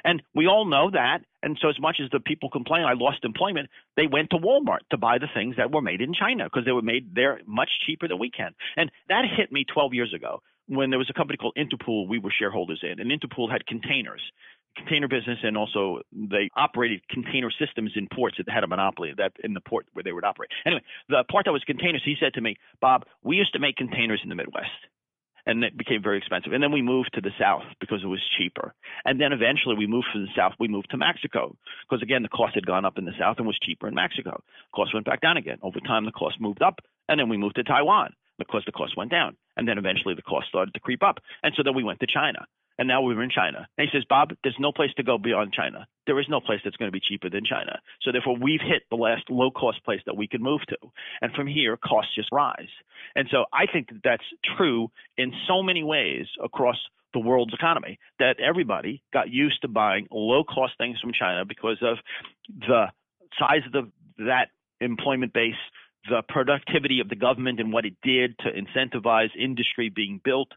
[SPEAKER 2] And we all know that. And so as much as the people complain, I lost employment, they went to Walmart to buy the things that were made in China because they were made there much cheaper than we can. And that hit me 12 years ago when there was a company called Interpool we were shareholders in, and Interpool had containers, container business, and also they operated container systems in ports that had a monopoly that in the port where they would operate. Anyway, the part that was containers, he said to me, Bob, we used to make containers in the Midwest. And it became very expensive. And then we moved to the south because it was cheaper. And then eventually we moved from the south, we moved to Mexico because again, the cost had gone up in the south and was cheaper in Mexico. Cost went back down again. Over time, the cost moved up. And then we moved to Taiwan because the cost went down. And then eventually the cost started to creep up. And so then we went to China. And now we're in China. And he says, Bob, there's no place to go beyond China. There is no place that's going to be cheaper than China. So therefore, we've hit the last low cost place that we can move to. And from here, costs just rise. And so I think that that's true in so many ways across the world's economy that everybody got used to buying low cost things from China because of the size of the, that employment base, the productivity of the government and what it did to incentivize industry being built,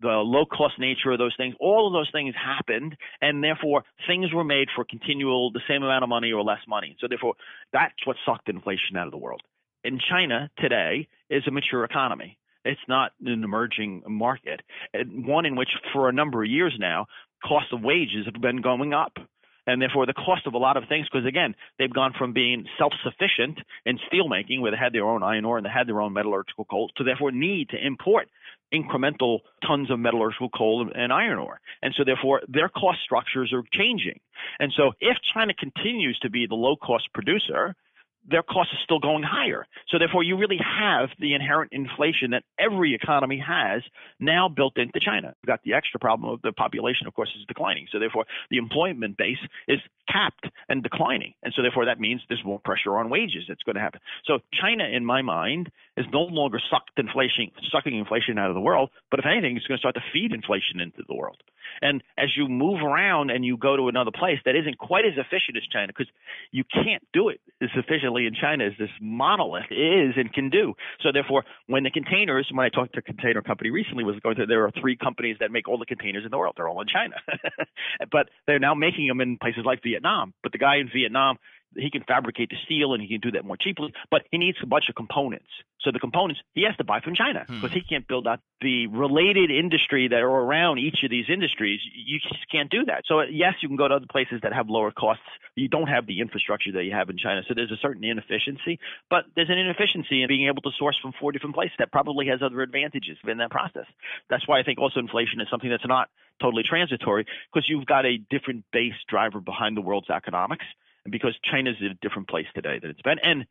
[SPEAKER 2] the low cost nature of those things, all of those things happened, and therefore things were made for continual the same amount of money or less money. So therefore, that's what sucked inflation out of the world. In China today is a mature economy. It's not an emerging market, one in which for a number of years now, cost of wages have been going up and therefore the cost of a lot of things, because again, they've gone from being self-sufficient in steelmaking, where they had their own iron ore and they had their own metallurgical coal, to therefore need to import incremental tons of metallurgical coal and iron ore. And so therefore their cost structures are changing. And so if China continues to be the low cost producer, their cost is still going higher. So therefore, you really have the inherent inflation that every economy has now built into China. You've got the extra problem of the population, of course, is declining. So therefore, the employment base is capped and declining. And so therefore, that means there's more pressure on wages that's going to happen. So China, in my mind, is no longer sucked inflation, sucking inflation out of the world, but if anything, it's going to start to feed inflation into the world. And as you move around and you go to another place that isn't quite as efficient as China, because you can't do it as efficiently in China is this monolith is and can do. So therefore, when the containers, when I talked to a container company recently, was going to, there are three companies that make all the containers in the world. They're all in China, but they're now making them in places like Vietnam. But the guy in Vietnam he can fabricate the steel and he can do that more cheaply, but he needs a bunch of components. So the components he has to buy from China because hmm. he can't build out the related industry that are around each of these industries. You just can't do that. So yes, you can go to other places that have lower costs. You don't have the infrastructure that you have in China. So there's a certain inefficiency, but there's an inefficiency in being able to source from four different places that probably has other advantages in that process. That's why I think also inflation is something that's not totally transitory because you've got a different base driver behind the world's economics because China's in a different place today than it's been. And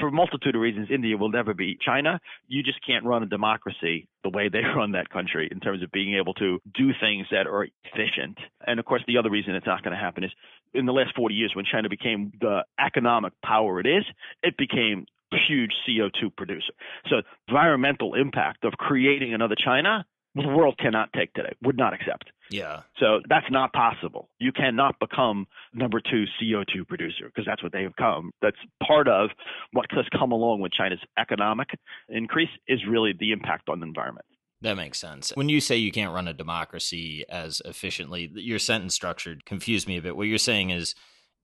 [SPEAKER 2] for a multitude of reasons, India will never be China. You just can't run a democracy the way they run that country in terms of being able to do things that are efficient. And of course, the other reason it's not going to happen is in the last 40 years, when China became the economic power it is, it became a huge CO2 producer. So environmental impact of creating another China, the world cannot take today, would not accept.
[SPEAKER 1] Yeah.
[SPEAKER 2] So that's not possible. You cannot become number two CO2 producer because that's what they have come. That's part of what has come along with China's economic increase is really the impact on the environment.
[SPEAKER 1] That makes sense. When you say you can't run a democracy as efficiently, your sentence structure confused me a bit. What you're saying is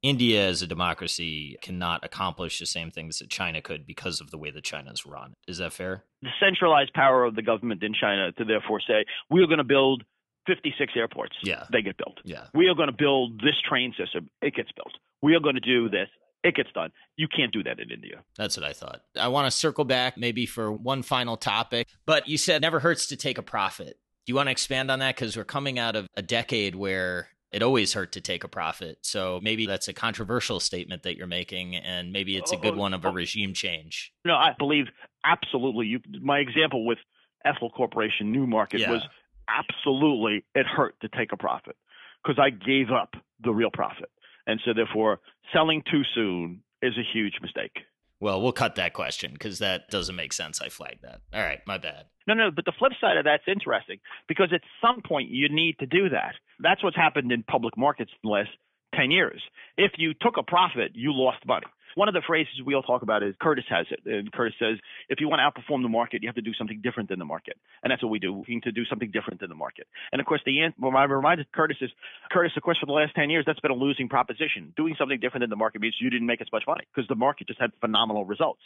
[SPEAKER 1] India as a democracy cannot accomplish the same things that China could because of the way that China's run. Is that fair?
[SPEAKER 2] The centralized power of the government in China to therefore say, we are going to build 56 airports.
[SPEAKER 1] Yeah.
[SPEAKER 2] They get built.
[SPEAKER 1] Yeah.
[SPEAKER 2] We are going to build this train system. It gets built. We are going to do this. It gets done. You can't do that in India.
[SPEAKER 1] That's what I thought. I want to circle back maybe for one final topic, but you said never hurts to take a profit. Do you want to expand on that? Because we're coming out of a decade where it always hurt to take a profit. So maybe that's a controversial statement that you're making, and maybe it's a good oh, one of a oh. regime change.
[SPEAKER 2] No, I believe absolutely. You, my example with Ethyl Corporation Newmarket
[SPEAKER 1] Yeah.
[SPEAKER 2] was absolutely it hurt to take a profit because I gave up the real profit, and so therefore selling too soon is a huge mistake.
[SPEAKER 1] Well, we'll cut that question because that doesn't make sense. I flagged that. All right, my bad.
[SPEAKER 2] No, no, but the flip side of that's interesting because at some point you need to do that. That's what's happened in public markets in the last 10 years. If you took a profit, you lost money. One of the phrases we all talk about is Curtis has it. And Curtis says, if you want to outperform the market, you have to do something different than the market. And that's what we do. We need to do something different than the market. And of course, the answer, I reminded Curtis is, Curtis, of course, for the last 10 years, that's been a losing proposition. Doing something different than the market means you didn't make as much money because the market just had phenomenal results.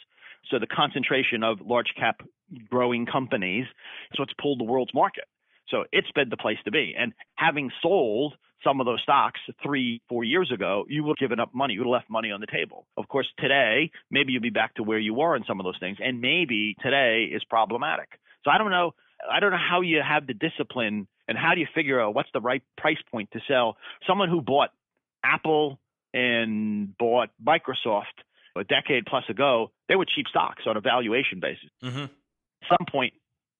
[SPEAKER 2] So the concentration of large cap growing companies is what's pulled the world's market. So it's been the place to be. And having sold some of those stocks three, four years ago, you would have given up money. You would have left money on the table. Of course, today, maybe you'll be back to where you were in some of those things. And maybe today is problematic. So I don't know. I don't know how you have the discipline and how do you figure out what's the right price point to sell. Someone who bought Apple and bought Microsoft a decade plus ago, they were cheap stocks on a valuation basis.
[SPEAKER 1] Mm-hmm.
[SPEAKER 2] some point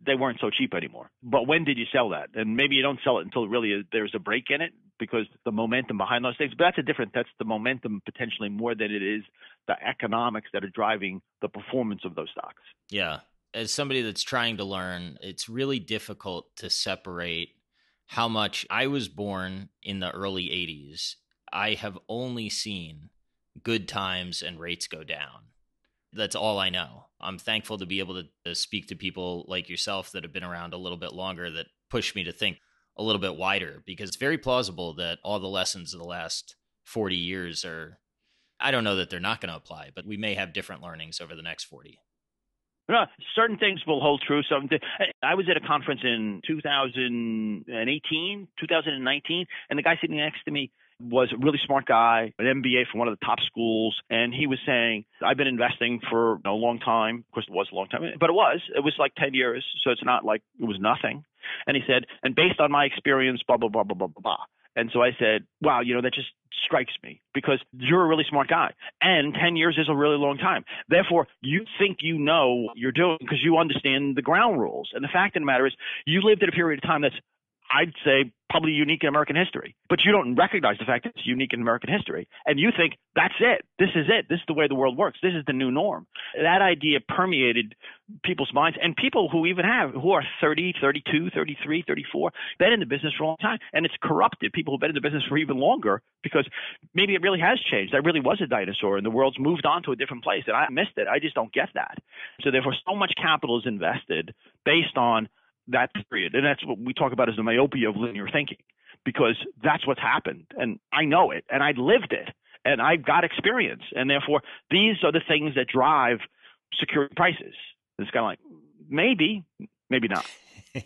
[SPEAKER 2] they weren't so cheap anymore. But when did you sell that? And maybe you don't sell it until really there's a break in it because the momentum behind those things. But that's a different. That's the momentum potentially more than it is the economics that are driving the performance of those stocks.
[SPEAKER 1] Yeah. As somebody that's trying to learn, it's really difficult to separate how much I was born in the early 80s. I have only seen good times and rates go down. That's all I know. I'm thankful to be able to, to speak to people like yourself that have been around a little bit longer that push me to think a little bit wider because it's very plausible that all the lessons of the last 40 years are, I don't know that they're not going to apply, but we may have different learnings over the next 40.
[SPEAKER 2] No, certain things will hold true. Some thi- I was at a conference in 2018, 2019, and the guy sitting next to me was a really smart guy, an MBA from one of the top schools, and he was saying, "I've been investing for a long time. Of course, it was a long time, but it was. It was like 10 years, so it's not like it was nothing." And he said, "And based on my experience, blah blah blah blah blah blah." blah. And so I said, "Wow, you know that just strikes me because you're a really smart guy, and 10 years is a really long time. Therefore, you think you know what you're doing because you understand the ground rules. And the fact of the matter is, you lived in a period of time that's I'd say probably unique in American history, but you don't recognize the fact that it's unique in American history. And you think that's it. This is it. This is the way the world works. This is the new norm. That idea permeated people's minds and people who even have, who are 30, 32, 33, 34, been in the business for a long time. And it's corrupted people who've been in the business for even longer because maybe it really has changed. I really was a dinosaur and the world's moved on to a different place. And I missed it. I just don't get that. So therefore, so much capital is invested based on that period. And that's what we talk about as the myopia of linear thinking, because that's what's happened. And I know it and I lived it and I've got experience. And therefore, these are the things that drive security prices. It's kind of like, maybe, maybe not.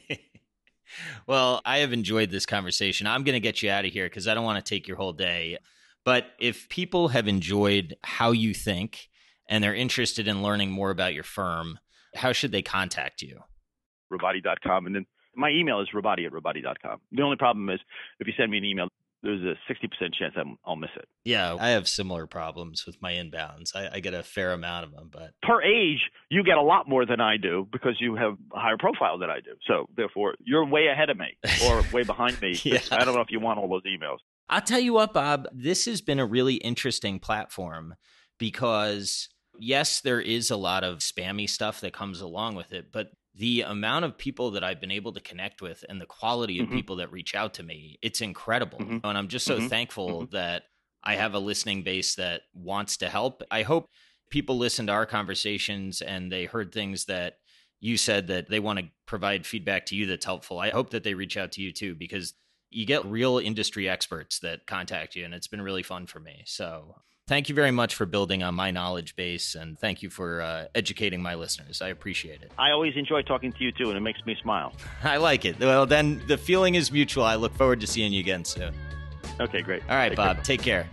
[SPEAKER 1] well, I have enjoyed this conversation. I'm going to get you out of here because I don't want to take your whole day. But if people have enjoyed how you think and they're interested in learning more about your firm, how should they contact you?
[SPEAKER 2] Robotti.com. And then my email is robotti at robotti.com. The only problem is if you send me an email, there's a 60% chance I'm, I'll miss it.
[SPEAKER 1] Yeah, I have similar problems with my inbounds. I, I get a fair amount of them, but
[SPEAKER 2] Per age, you get a lot more than I do because you have a higher profile than I do. So therefore, you're way ahead of me or way behind me.
[SPEAKER 1] Yeah.
[SPEAKER 2] I don't know if you want all those emails.
[SPEAKER 1] I'll tell you what, Bob, this has been a really interesting platform because yes, there is a lot of spammy stuff that comes along with it, but the amount of people that I've been able to connect with and the quality of mm-hmm. people that reach out to me, it's incredible. Mm-hmm. And I'm just so mm-hmm. thankful mm-hmm. that I have a listening base that wants to help. I hope people listen to our conversations and they heard things that you said that they want to provide feedback to you that's helpful. I hope that they reach out to you too because you get real industry experts that contact you and it's been really fun for me. So thank you very much for building on my knowledge base and thank you for uh, educating my listeners. I appreciate it.
[SPEAKER 2] I always enjoy talking to you too, and it makes me smile.
[SPEAKER 1] I like it. Well, then the feeling is mutual. I look forward to seeing you again soon.
[SPEAKER 2] Okay, great.
[SPEAKER 1] All right, take Bob. Care. Take care.